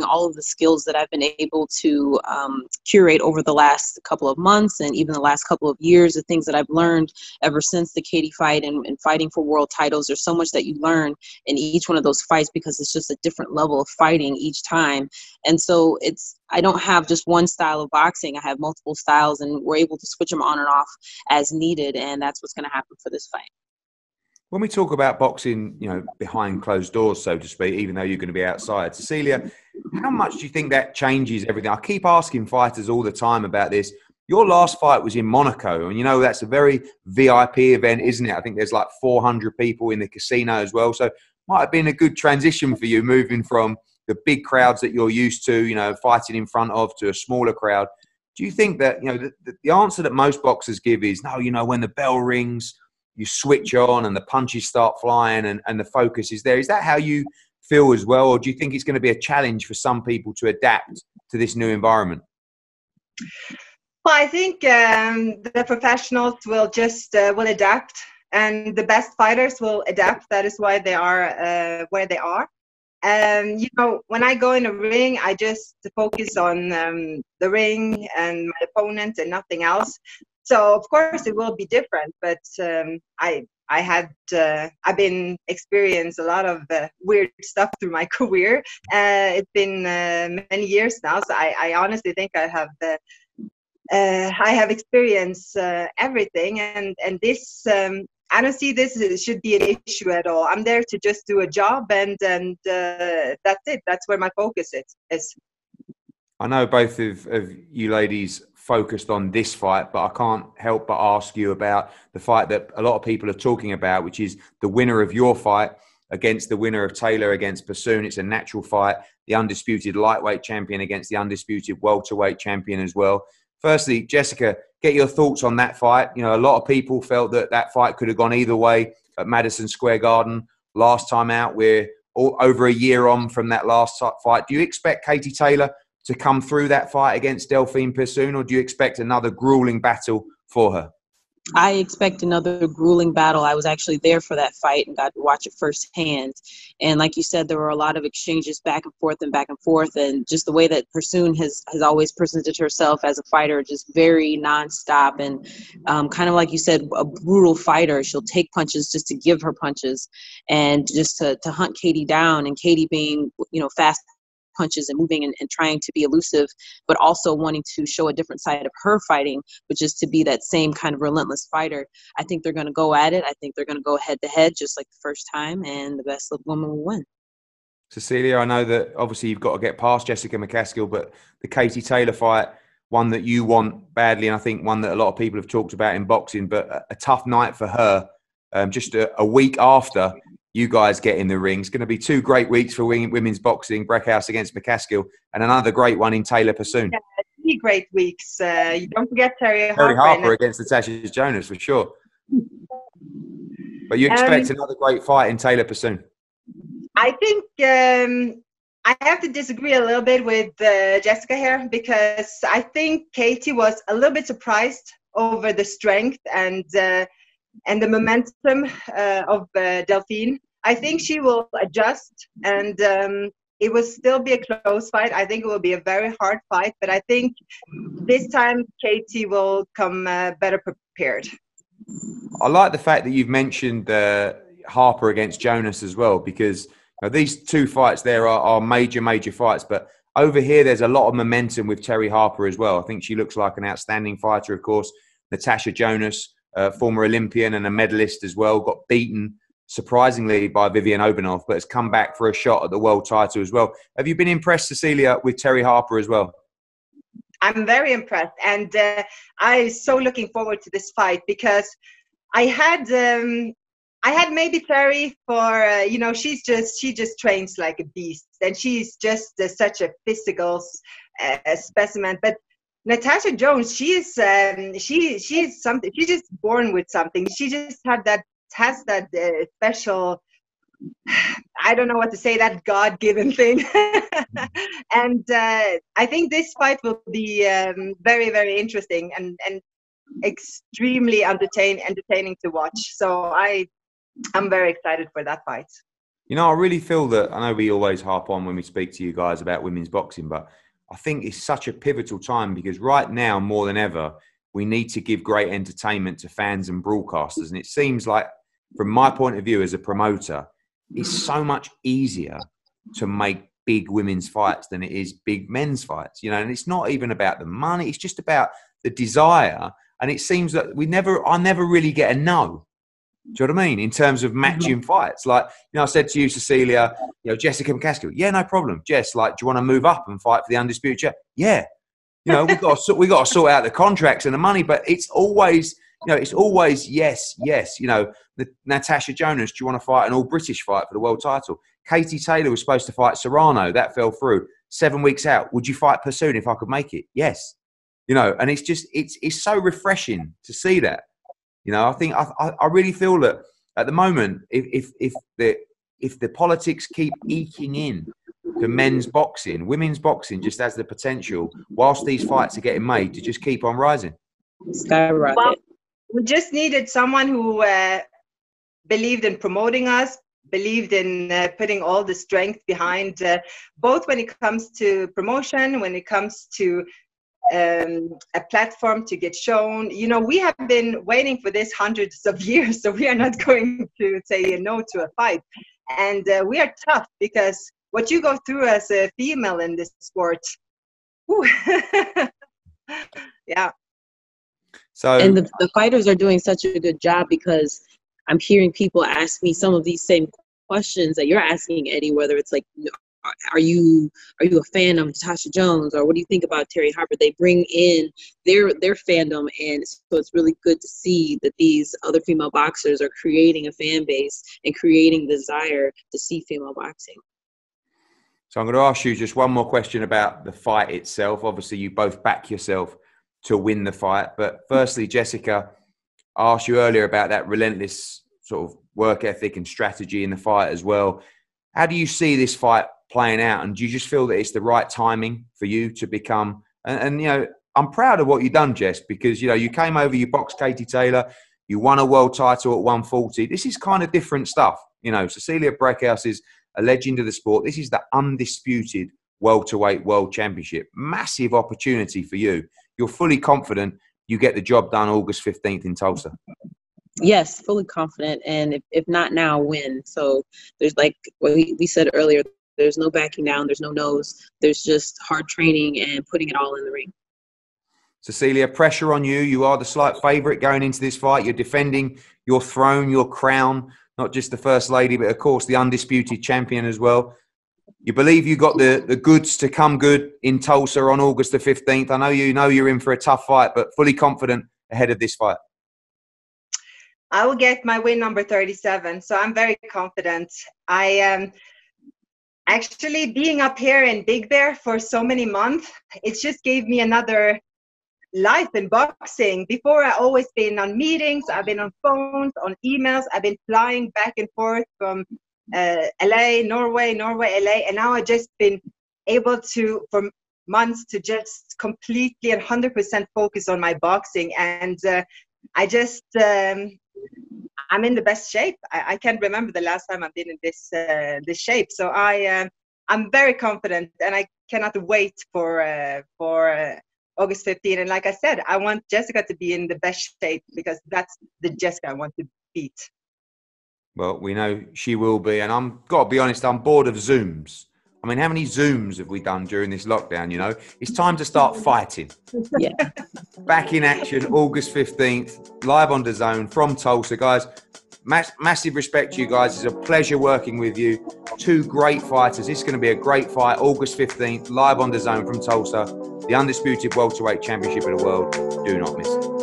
all of the skills that I've been able to um, curate over the last couple of months and even the last couple of years, the things that I've learned ever since the Katie fight and, and fighting for world titles. There's so much that you learn in each one of those fights because it's just a different level of fighting each time. And so it's, I don't have just one style of boxing. I have multiple styles and we're able to switch them on and off as needed. And that's what's going to happen for this fight. When we talk about boxing, you know, behind closed doors, so to speak, even though you're going to be outside, Cecilia, how much do you think that changes everything? I keep asking fighters all the time about this. Your last fight was in Monaco, and you know that's a very VIP event, isn't it? I think there's like 400 people in the casino as well. So might have been a good transition for you moving from the big crowds that you're used to, you know, fighting in front of to a smaller crowd. Do you think that, you know, the, the answer that most boxers give is no, you know, when the bell rings, you switch on and the punches start flying and, and the focus is there. Is that how you feel as well, or do you think it's going to be a challenge for some people to adapt to this new environment? Well, I think um, the professionals will just uh, will adapt, and the best fighters will adapt. That is why they are uh, where they are. And you know, when I go in a ring, I just focus on um, the ring and my opponent and nothing else. So of course it will be different, but um, I I had uh, I've been experienced a lot of uh, weird stuff through my [laughs] career. Uh, it's been uh, many years now, so I, I honestly think I have uh, uh, I have experienced everything, and and this um, I don't see this should be an issue at all. I'm there to just do a job, and and that's it. That's where my focus is. is. I know both of, of you ladies focused on this fight, but I can't help but ask you about the fight that a lot of people are talking about, which is the winner of your fight against the winner of Taylor against Persoon. It's a natural fight. The undisputed lightweight champion against the undisputed welterweight champion as well. Firstly, Jessica, get your thoughts on that fight. You know, a lot of people felt that that fight could have gone either way at Madison Square Garden last time out. We're all, over a year on from that last fight. Do you expect Katie Taylor to come through that fight against Delphine Persoon, or do you expect another grueling battle for her? I expect another grueling battle. I was actually there for that fight and got to watch it firsthand. And like you said, there were a lot of exchanges back and forth and back and forth. And just the way that Persoon has, has always presented herself as a fighter, just very nonstop and um, kind of like you said, a brutal fighter. She'll take punches just to give her punches and just to, to hunt Katie down. And Katie being, you know, fast punches and moving and, and trying to be elusive, but also wanting to show a different side of her fighting, which is to be that same kind of relentless fighter. I think they're going to go at it. I think they're going to go head to head just like the first time, and the best woman will win. Cecilia, I know that obviously you've got to get past Jessica McCaskill, but the Katie Taylor fight, one that you want badly, and I think one that a lot of people have talked about in boxing, but a, a tough night for her. Um, just a, a, week after you guys get in the ring. It's going to be two great weeks for women's boxing, Brækhus against McCaskill, and another great one in Taylor Persoon. Yeah, three great weeks. Uh, you don't forget Terri Harper. Terri Harper against Natasha Jonas, for sure. But you expect um, another great fight in Taylor Persoon? I think um, I have to disagree a little bit with uh, Jessica here because I think Katie was a little bit surprised over the strength and uh, and the momentum uh, of uh, Delphine. I think she will adjust and um, it will still be a close fight. I think it will be a very hard fight, but I think this time Katie will come uh, better prepared. I like the fact that you've mentioned uh, Harper against Jonas as well, because you know, these two fights there are, are, major, major fights. But over here, there's a lot of momentum with Terri Harper as well. I think she looks like an outstanding fighter, of course. Natasha Jonas, uh, former Olympian and a medalist as well, got beaten surprisingly by Viviane Obenauf, but has come back for a shot at the world title as well. Have you been impressed, Cecilia, with Terri Harper as well? I'm very impressed, and uh, I'm so looking forward to this fight because I had um, I had maybe Terry for uh, you know she's just she just trains like a beast, and she's just uh, such a physical uh, specimen. But Natasha Jones, she is um, she she's something. She's just born with something. She just had that has that special I don't know what to say, that God given thing. [laughs] and uh, I think this fight will be um, very, very interesting and, and extremely entertain, entertaining to watch. So I, I'm very excited for that fight. You know, I really feel that I know we always harp on when we speak to you guys about women's boxing, but I think it's such a pivotal time because right now, more than ever, we need to give great entertainment to fans and broadcasters. And it seems like, from my point of view as a promoter, it's so much easier to make big women's fights than it is big men's fights. You know, and it's not even about the money; it's just about the desire. And it seems that we never, I never really get a no. Do you know what I mean? In terms of matching mm-hmm. fights, like you know, I said to you, Cecilia, you know, Jessica McCaskill. Yeah, no problem. Jess, like, do you want to move up and fight for the undisputed? Yeah, yeah. You know, we've got to, we got [laughs] to sort out the contracts and the money, but it's always, you know, it's always yes, yes. You know, the, Natasha Jonas, do you want to fight an all British fight for the world title? Katie Taylor was supposed to fight Serrano, that fell through. Seven weeks out, would you fight Persoon if I could make it? Yes. You know, and it's just it's it's so refreshing to see that. You know, I think I, I really feel that at the moment, if if if the if the politics keep eking in to men's boxing, women's boxing just has the potential, whilst these fights are getting made, to just keep on rising. Skyrocket. Well, we just needed someone who uh, believed in promoting us, believed in uh, putting all the strength behind uh, both when it comes to promotion, when it comes to um, a platform to get shown. You know, we have been waiting for this hundreds of [laughs] years, so we are not going to say no to a fight. And uh, we are tough because what you go through as a female in this sport, [laughs] yeah. So and the, the fighters are doing such a good job because I'm hearing people ask me some of these same questions that you're asking Eddie, whether it's like are you are you a fan of Tasha Jones or what do you think about Terri Harper? They bring in their their fandom, and so it's really good to see that these other female boxers are creating a fan base and creating desire to see female boxing. So I'm going to ask you just one more question about the fight itself. Obviously, you both back yourself to win the fight, but firstly, Jessica, I asked you earlier about that relentless sort of work ethic and strategy in the fight as well. How do you see this fight playing out? And do you just feel that it's the right timing for you to become? And, and, you know, I'm proud of what you've done, Jess, because you know you came over, you boxed Katie Taylor, you won a world title at 140. This is kind of different stuff. You know, Cecilia Brækhus is a legend of the sport. This is the undisputed welterweight world championship. Massive opportunity for you. You're fully confident you get the job done August 15th in Tulsa. Yes, fully confident. And if, if not now, when? So there's like what we, we said earlier, there's no backing down. There's no nose. There's just hard training and putting it all in the ring. Cecilia, pressure on you. You are the slight favourite going into this fight. You're defending your throne, your crown, not just the first lady, but of course the undisputed champion as well. You believe you got the, the goods to come good in Tulsa on August the 15th. I know you know you're in for a tough fight, but fully confident ahead of this fight. I will get my win number 37, so I'm very confident. I um, actually being up here in Big Bear for so many months, it just gave me another life in boxing. Before I always been on meetings, I've been on phones, on emails, I've been flying back and forth from uh, LA, Norway, Norway, LA, and now I've just been able to for months to just completely and 100% focus on my boxing and uh, I just um, I'm in the best shape. I, I, can't remember the last time I've been in this uh, this shape. So I um, I'm very confident, and I cannot wait for uh, for uh, August 15. And like I said, I want Jessica to be in the best shape because that's the Jessica I want to beat. Well, we know she will be, and I'm got to be honest. I'm bored of Zooms. I mean, how many Zooms have we done during this lockdown? You know, it's time to start fighting. Yeah. Back in action, August 15th, live on the zone from Tulsa. Guys, mass- massive respect to you guys. It's a pleasure working with you. Two great fighters. This is going to be a great fight. August 15th, live on the zone from Tulsa, the undisputed welterweight championship of the world. Do not miss it.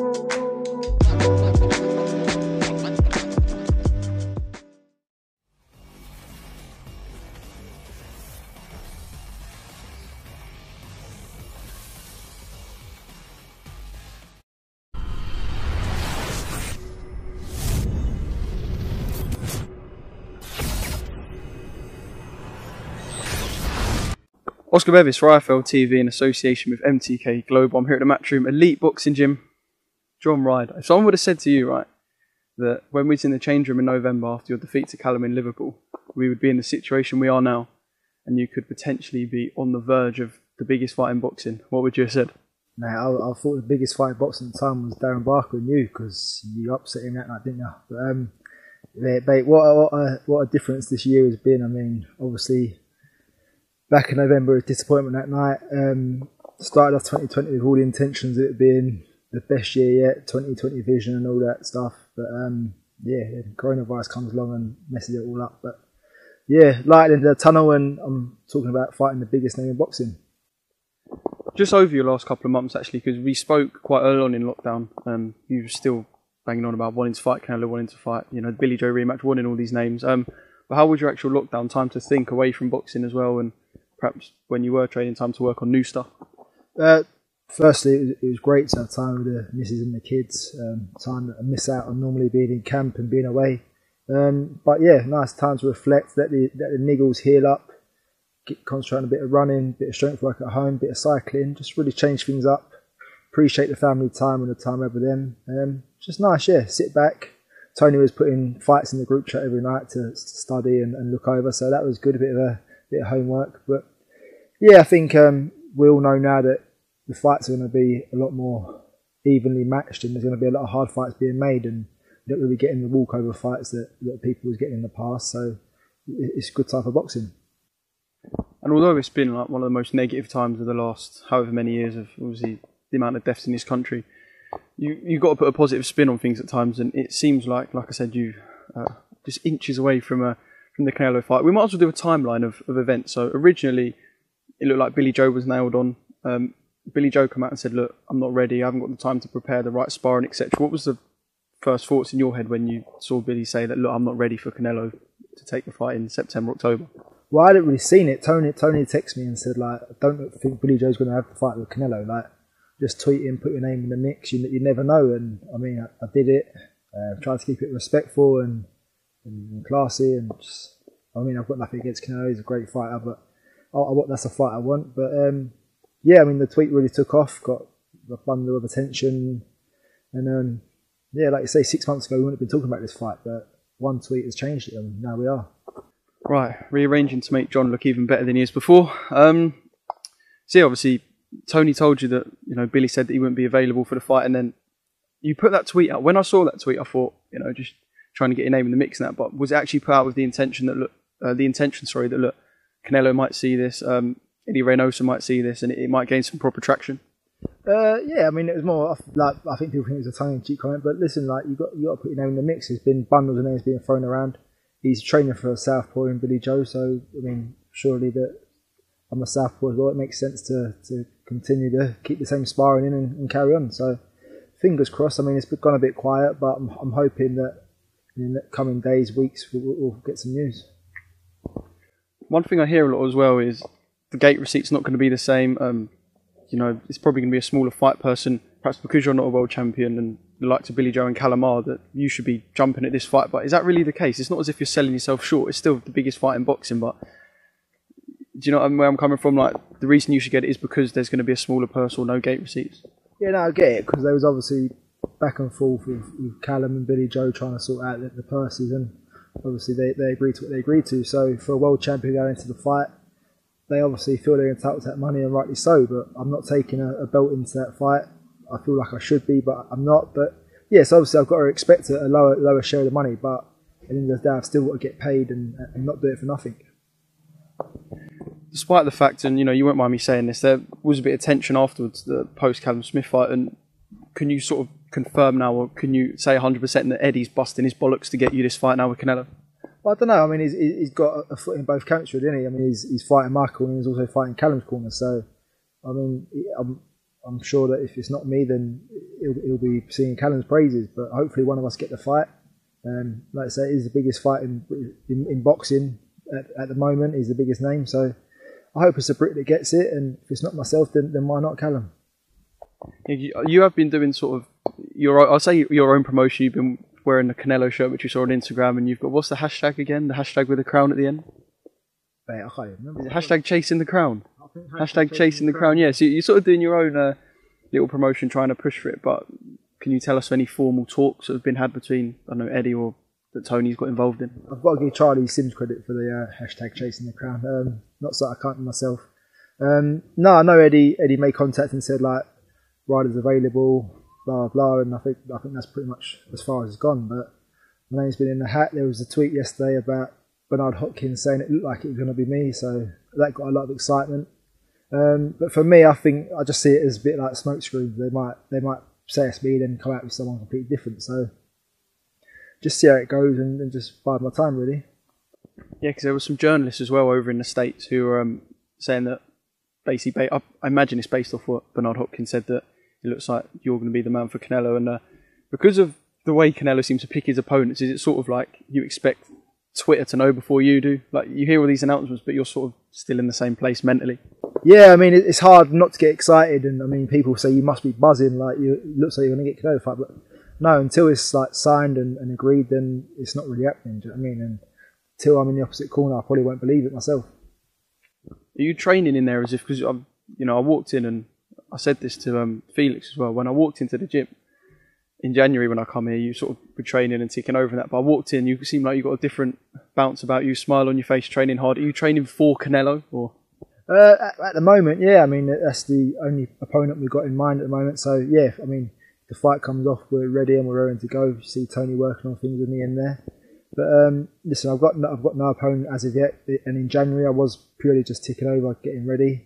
Oscar Bevis for IFL TV in association with MTK Global. I'm here at the Matchroom Elite Boxing Gym. John Ryder. If someone would have said to you, right, that when we was in the change room in November after your defeat to Callum in Liverpool, we would be in the situation we are now, and you could potentially be on the verge of the biggest fight in boxing, what would you have said? Nah, I, I thought the biggest fight in boxing at the time was Darren Barker and you because you upset him that night, didn't you? But, um, mate, what what, a, what a difference this year has been. I mean, obviously, back in November, was disappointment that night. Um, started off 2020 with all the intentions of it being the best year yet, 2020 vision and all that stuff. But um, yeah, coronavirus comes along and messes it all up. But yeah, light into the tunnel, and I'm talking about fighting the biggest name in boxing. Just over your last couple of months, actually, because we spoke quite early on in lockdown. Um, you were still banging on about wanting to fight Canelo, wanting to fight, you know, Billy Joe rematch, wanting all these names. Um, but how was your actual lockdown time to think away from boxing as well, and perhaps when you were training, time to work on new stuff? Uh, firstly, it was, great to have time with the missus and the kids. Um, time that I miss out on normally being in camp and being away. Um, but yeah, nice time to reflect, let the, let the niggles heal up, get, concentrate on a bit of running, bit of strength work at home, bit of cycling, just really change things up. Appreciate the family time and the time over them. Um, just nice, yeah. Sit back. Tony was putting fights in the group chat every night to study and, and look over, so that was good. A bit of a bit of homework, but yeah, I think um, we all know now that the fights are going to be a lot more evenly matched, and there's going to be a lot of hard fights being made, and you don't really getting the walkover fights that, that people was getting in the past. So it's a good time for boxing. And although it's been like one of the most negative times of the last however many years of obviously the amount of deaths in this country, you you've got to put a positive spin on things at times, and it seems like, like I said, you uh, just inches away from a from the Canelo fight. We might as well do a timeline of, of events. So originally, it looked like Billy Joe was nailed on. Um, Billy Joe came out and said, "Look, I'm not ready. I haven't got the time to prepare the right sparring, etc." What was the first thoughts in your head when you saw Billy say that, "Look, I'm not ready for Canelo to take the fight in September, October"? Well, I hadn't really seen it. Tony Tony texted me and said, "Like, I don't think Billy Joe's going to have the fight with Canelo. Like, just tweet him, put your name in the mix. You, you never know." And I mean, I, I did it. Uh, tried to keep it respectful and, and classy, and just, I mean, I've got nothing against Canelo. He's a great fighter, but I, I, that's a fight I want. But um, yeah, I mean, the tweet really took off, got a bundle of attention, and um, yeah, like you say, six months ago we wouldn't have been talking about this fight, but one tweet has changed it, and now we are. Right, rearranging to make John look even better than he is before. Um, see, obviously, Tony told you that you know Billy said that he wouldn't be available for the fight, and then you put that tweet out. When I saw that tweet, I thought, you know, just trying to get your name in the mix and that. But was it actually put out with the intention that look, uh, the intention, sorry, that look, Canelo might see this, um, Eddie Reynoso might see this, and it, it might gain some proper traction. Uh, yeah, I mean, it was more like I think people think it was a tongue-in-cheek comment, but listen, like you got you got to put your name in the mix. There's been bundles of names being thrown around. He's training for Southpaw and Billy Joe, so I mean, surely that I'm a Southpaw as well. It makes sense to to continue to keep the same sparring in and, and carry on. So fingers crossed. I mean, it's gone a bit quiet, but I'm, I'm hoping that in the coming days, weeks, we'll, we'll get some news. One thing I hear a lot as well is the gate receipt's not going to be the same. Um, you know, it's probably going to be a smaller fight person, perhaps because you're not a world champion and the likes of Billy Joe and Calamar that you should be jumping at this fight. But is that really the case? It's not as if you're selling yourself short. It's still the biggest fight in boxing, but do you know where I'm coming from? Like the reason you should get it is because there's going to be a smaller purse or no gate receipts. Yeah, no, I get it because there was obviously back and forth with, with Callum and Billy Joe trying to sort out the, the purses, and obviously they, they agreed to what they agreed to. So for a world champion going into the fight, they obviously feel they're entitled to that money, and rightly so. But I'm not taking a, a belt into that fight. I feel like I should be, but I'm not. But yes, obviously I've got to expect a lower lower share of the money, but at the end of the day, I've still got to get paid and, and not do it for nothing. Despite the fact, and you know, you won't mind me saying this, there was a bit of tension afterwards, the post Callum Smith fight, and can you sort of confirm now, or can you say 100% that Eddie's busting his bollocks to get you this fight now with Canelo? Well, I don't know. I mean, he's, he's got a foot in both camps, really, isn't he? I mean, he's, he's fighting my corner and he's also fighting Callum's corner. So, I mean, I'm, I'm sure that if it's not me, then he'll, he'll be seeing Callum's praises. But hopefully, one of us get the fight. Um, like I say, he's the biggest fight in, in, in boxing at, at, the moment. He's the biggest name. So, I hope it's a Brit that gets it. And if it's not myself, then, then why not Callum? You have been doing sort of your, I'll say your own promotion. You've been wearing the Canelo shirt, which you saw on Instagram, and you've got what's the hashtag again? The hashtag with the crown at the end. Mate, I can't remember. hashtag chasing the crown. I Hashtag chasing the crown. Yeah, so you're sort of doing your own uh, little promotion, trying to push for it. But can you tell us any formal talks that have been had between I don't know Eddie or that Tony's got involved in? I've got to give Charlie Sims credit for the uh, hashtag chasing the crown. Um, not so I can't myself. Um, no, I know Eddie. Eddie made contact and said like Ryder's available, blah blah and I think I think that's pretty much as far as it's gone. But my name's been in the hat. There was a tweet yesterday about Bernard Hopkins saying it looked like it was going to be me, so that got a lot of excitement. Um, but for me, I think I just see it as a bit like smokescreen. They might they might say it's me, then come out with someone completely different. So just see how it goes and, and just bide my time, really. Yeah, because there were some journalists as well over in the states who were um, saying that basically, I imagine it's based off what Bernard Hopkins said that it looks like you're going to be the man for Canelo, and uh, because of the way Canelo seems to pick his opponents, is it sort of like you expect Twitter to know before you do? Like you hear all these announcements, but you're sort of still in the same place mentally. Yeah, I mean it's hard not to get excited, and I mean people say you must be buzzing, like you it looks like you're going to get Canelo fight, but no, until it's like signed and, and agreed, then it's not really happening. Do you know what I mean? And until I'm in the opposite corner, I probably won't believe it myself. Are you training in there as if because I'm, you know, I walked in and I said this to um, Felix as well when I walked into the gym in January when I come here. You sort of were training and ticking over and that, but I walked in, you seem like you got a different bounce about you, smile on your face, training hard. Are you training for Canelo or? Uh, at, at, the moment, yeah. I mean, that's the only opponent we've got in mind at the moment. So yeah, I mean, the fight comes off, we're ready and we're ready to go. You see Tony working on things with me in there. But um, listen, I've got no, I've got no opponent as of yet, and in January I was purely just ticking over, getting ready.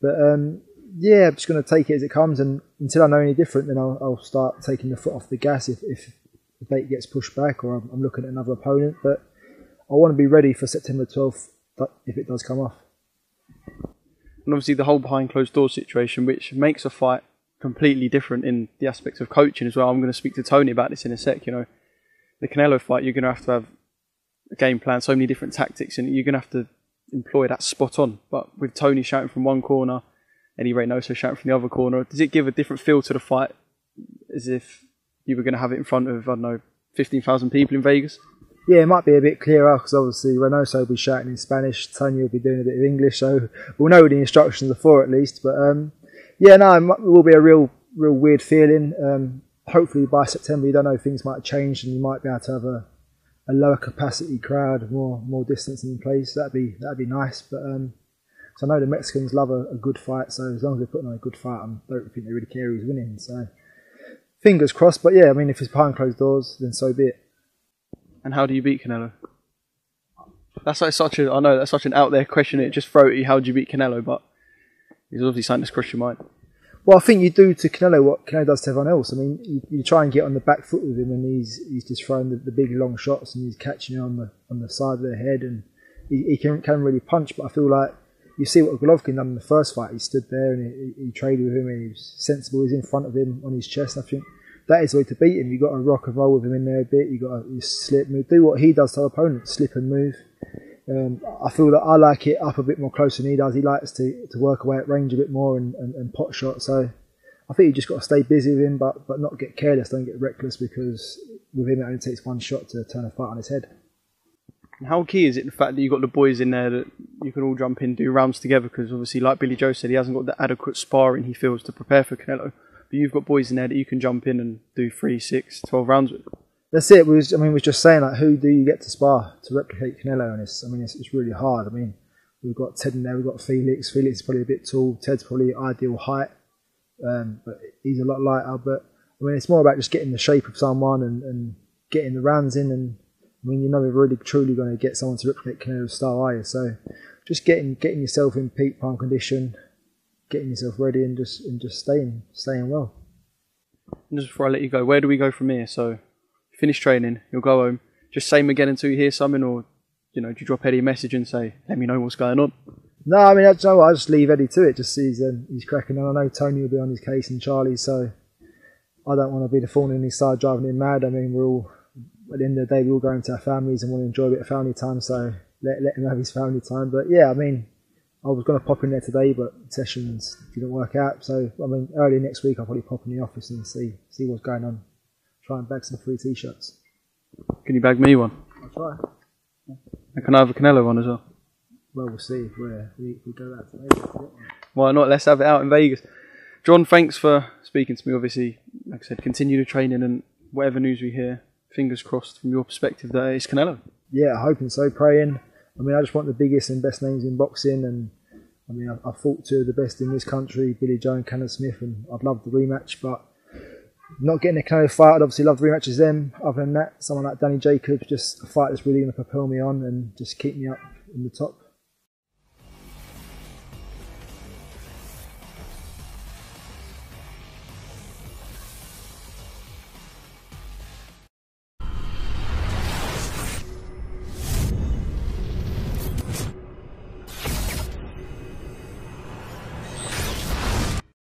But um, yeah, I'm just going to take it as it comes, and until I know any different, then I'll, I'll start taking the foot off the gas if, if the date gets pushed back or I'm, I'm looking at another opponent. But I want to be ready for September 12th if it does come off. And obviously the whole behind closed doors situation, which makes a fight completely different in the aspects of coaching as well. I'm going to speak to Tony about this in a sec. You know, the Canelo fight, you're going to have to have a game plan, so many different tactics, and you're going to have to employ that spot on. But with Tony shouting from one corner, Eddie Reynoso shouting from the other corner, does it give a different feel to the fight as if you were going to have it in front of, I don't know, 15,000 people in Vegas? Yeah, it might be a bit clearer because obviously Reynoso will be shouting in Spanish, Tony will be doing a bit of English, so we'll know the instructions are for at least. But um, yeah, no, it will be a real, real weird feeling. Um, hopefully by September, you don't know, things might change and you might be able to have a, a lower capacity crowd, more more distance in place. That'd be that'd be nice. But um, I know the Mexicans love a, a, good fight, so as long as they're putting on a good fight, I don't think they really care who's winning. So fingers crossed. But yeah, I mean, if it's behind closed doors, then so be it. And how do you beat Canelo? That's like such a I know that's such an out there question. It just throw at you. How do you beat Canelo? But it's obviously something that's crossed your mind. Well, I think you do to Canelo what Canelo does to everyone else. I mean, you, you try and get on the back foot with him, and he's he's just throwing the, the big long shots, and he's catching you on the on the side of the head, and he, he can can really punch. But I feel like you see what Golovkin done in the first fight. He stood there and he, he traded with him, and he was sensible. He's in front of him on his chest. I think that is the way to beat him. You've got to rock and roll with him in there a bit. You've got to slip, move, do what he does to opponents, slip and move. Um, I feel that I like it up a bit more close than he does. He likes to, to work away at range a bit more and, and, and pot shot. So I think you just got to stay busy with him, but but not get careless, don't get reckless because with him it only takes one shot to turn a fight on his head. How key is it the fact that you've got the boys in there that you can all jump in, do rounds together? Because obviously, like Billy Joe said, he hasn't got the adequate sparring he feels to prepare for Canelo. But you've got boys in there that you can jump in and do three, six, twelve rounds with. That's it. We was, I mean, we was just saying like, who do you get to spar to replicate Canelo in this? I mean, it's, it's really hard. I mean, we've got Ted in there, we've got Felix. Felix is probably a bit tall. Ted's probably ideal height, um, but he's a lot lighter. But I mean, it's more about just getting the shape of someone and, and getting the rounds in. And I mean, you're never really truly going to get someone to replicate Canelo's style, are you? So just getting getting yourself in peak prime condition, getting yourself ready, and just and just staying staying well. And just before I let you go, where do we go from here? So finish training, you'll go home. Just same again until you hear something, or you know, do you drop Eddie a message and say, "Let me know what's going on"? No, I mean, I, you know I just leave Eddie to it. Just he's um, he's cracking on. I know Tony will be on his case and Charlie, so I don't want to be the thorn in his side driving him mad. I mean, we're all at the end of the day, we all go into our families and want to enjoy a bit of family time. So let let him have his family time. But yeah, I mean, I was going to pop in there today, but sessions didn't work out. So I mean, early next week I'll probably pop in the office and see see what's going on try and bag some free t-shirts. Can you bag me one? I'll try. And can I have a Canelo one as well? well, we'll see where we, we go out. To Why not? Let's have it out in Vegas. John, thanks for speaking to me. Obviously, like I said, continue the training and whatever news we hear, fingers crossed from your perspective that it's Canelo. Yeah, hoping so, praying. I mean, I just want the biggest and best names in boxing, and I mean, I, I fought two of the best in this country, Billy Joe and Callum Smith, and I'd love the rematch, but not getting a Canelo fight, I'd obviously love the rematches them. Other than that, someone like Danny Jacobs, just a fight that's really going to propel me on and just keep me up in the top.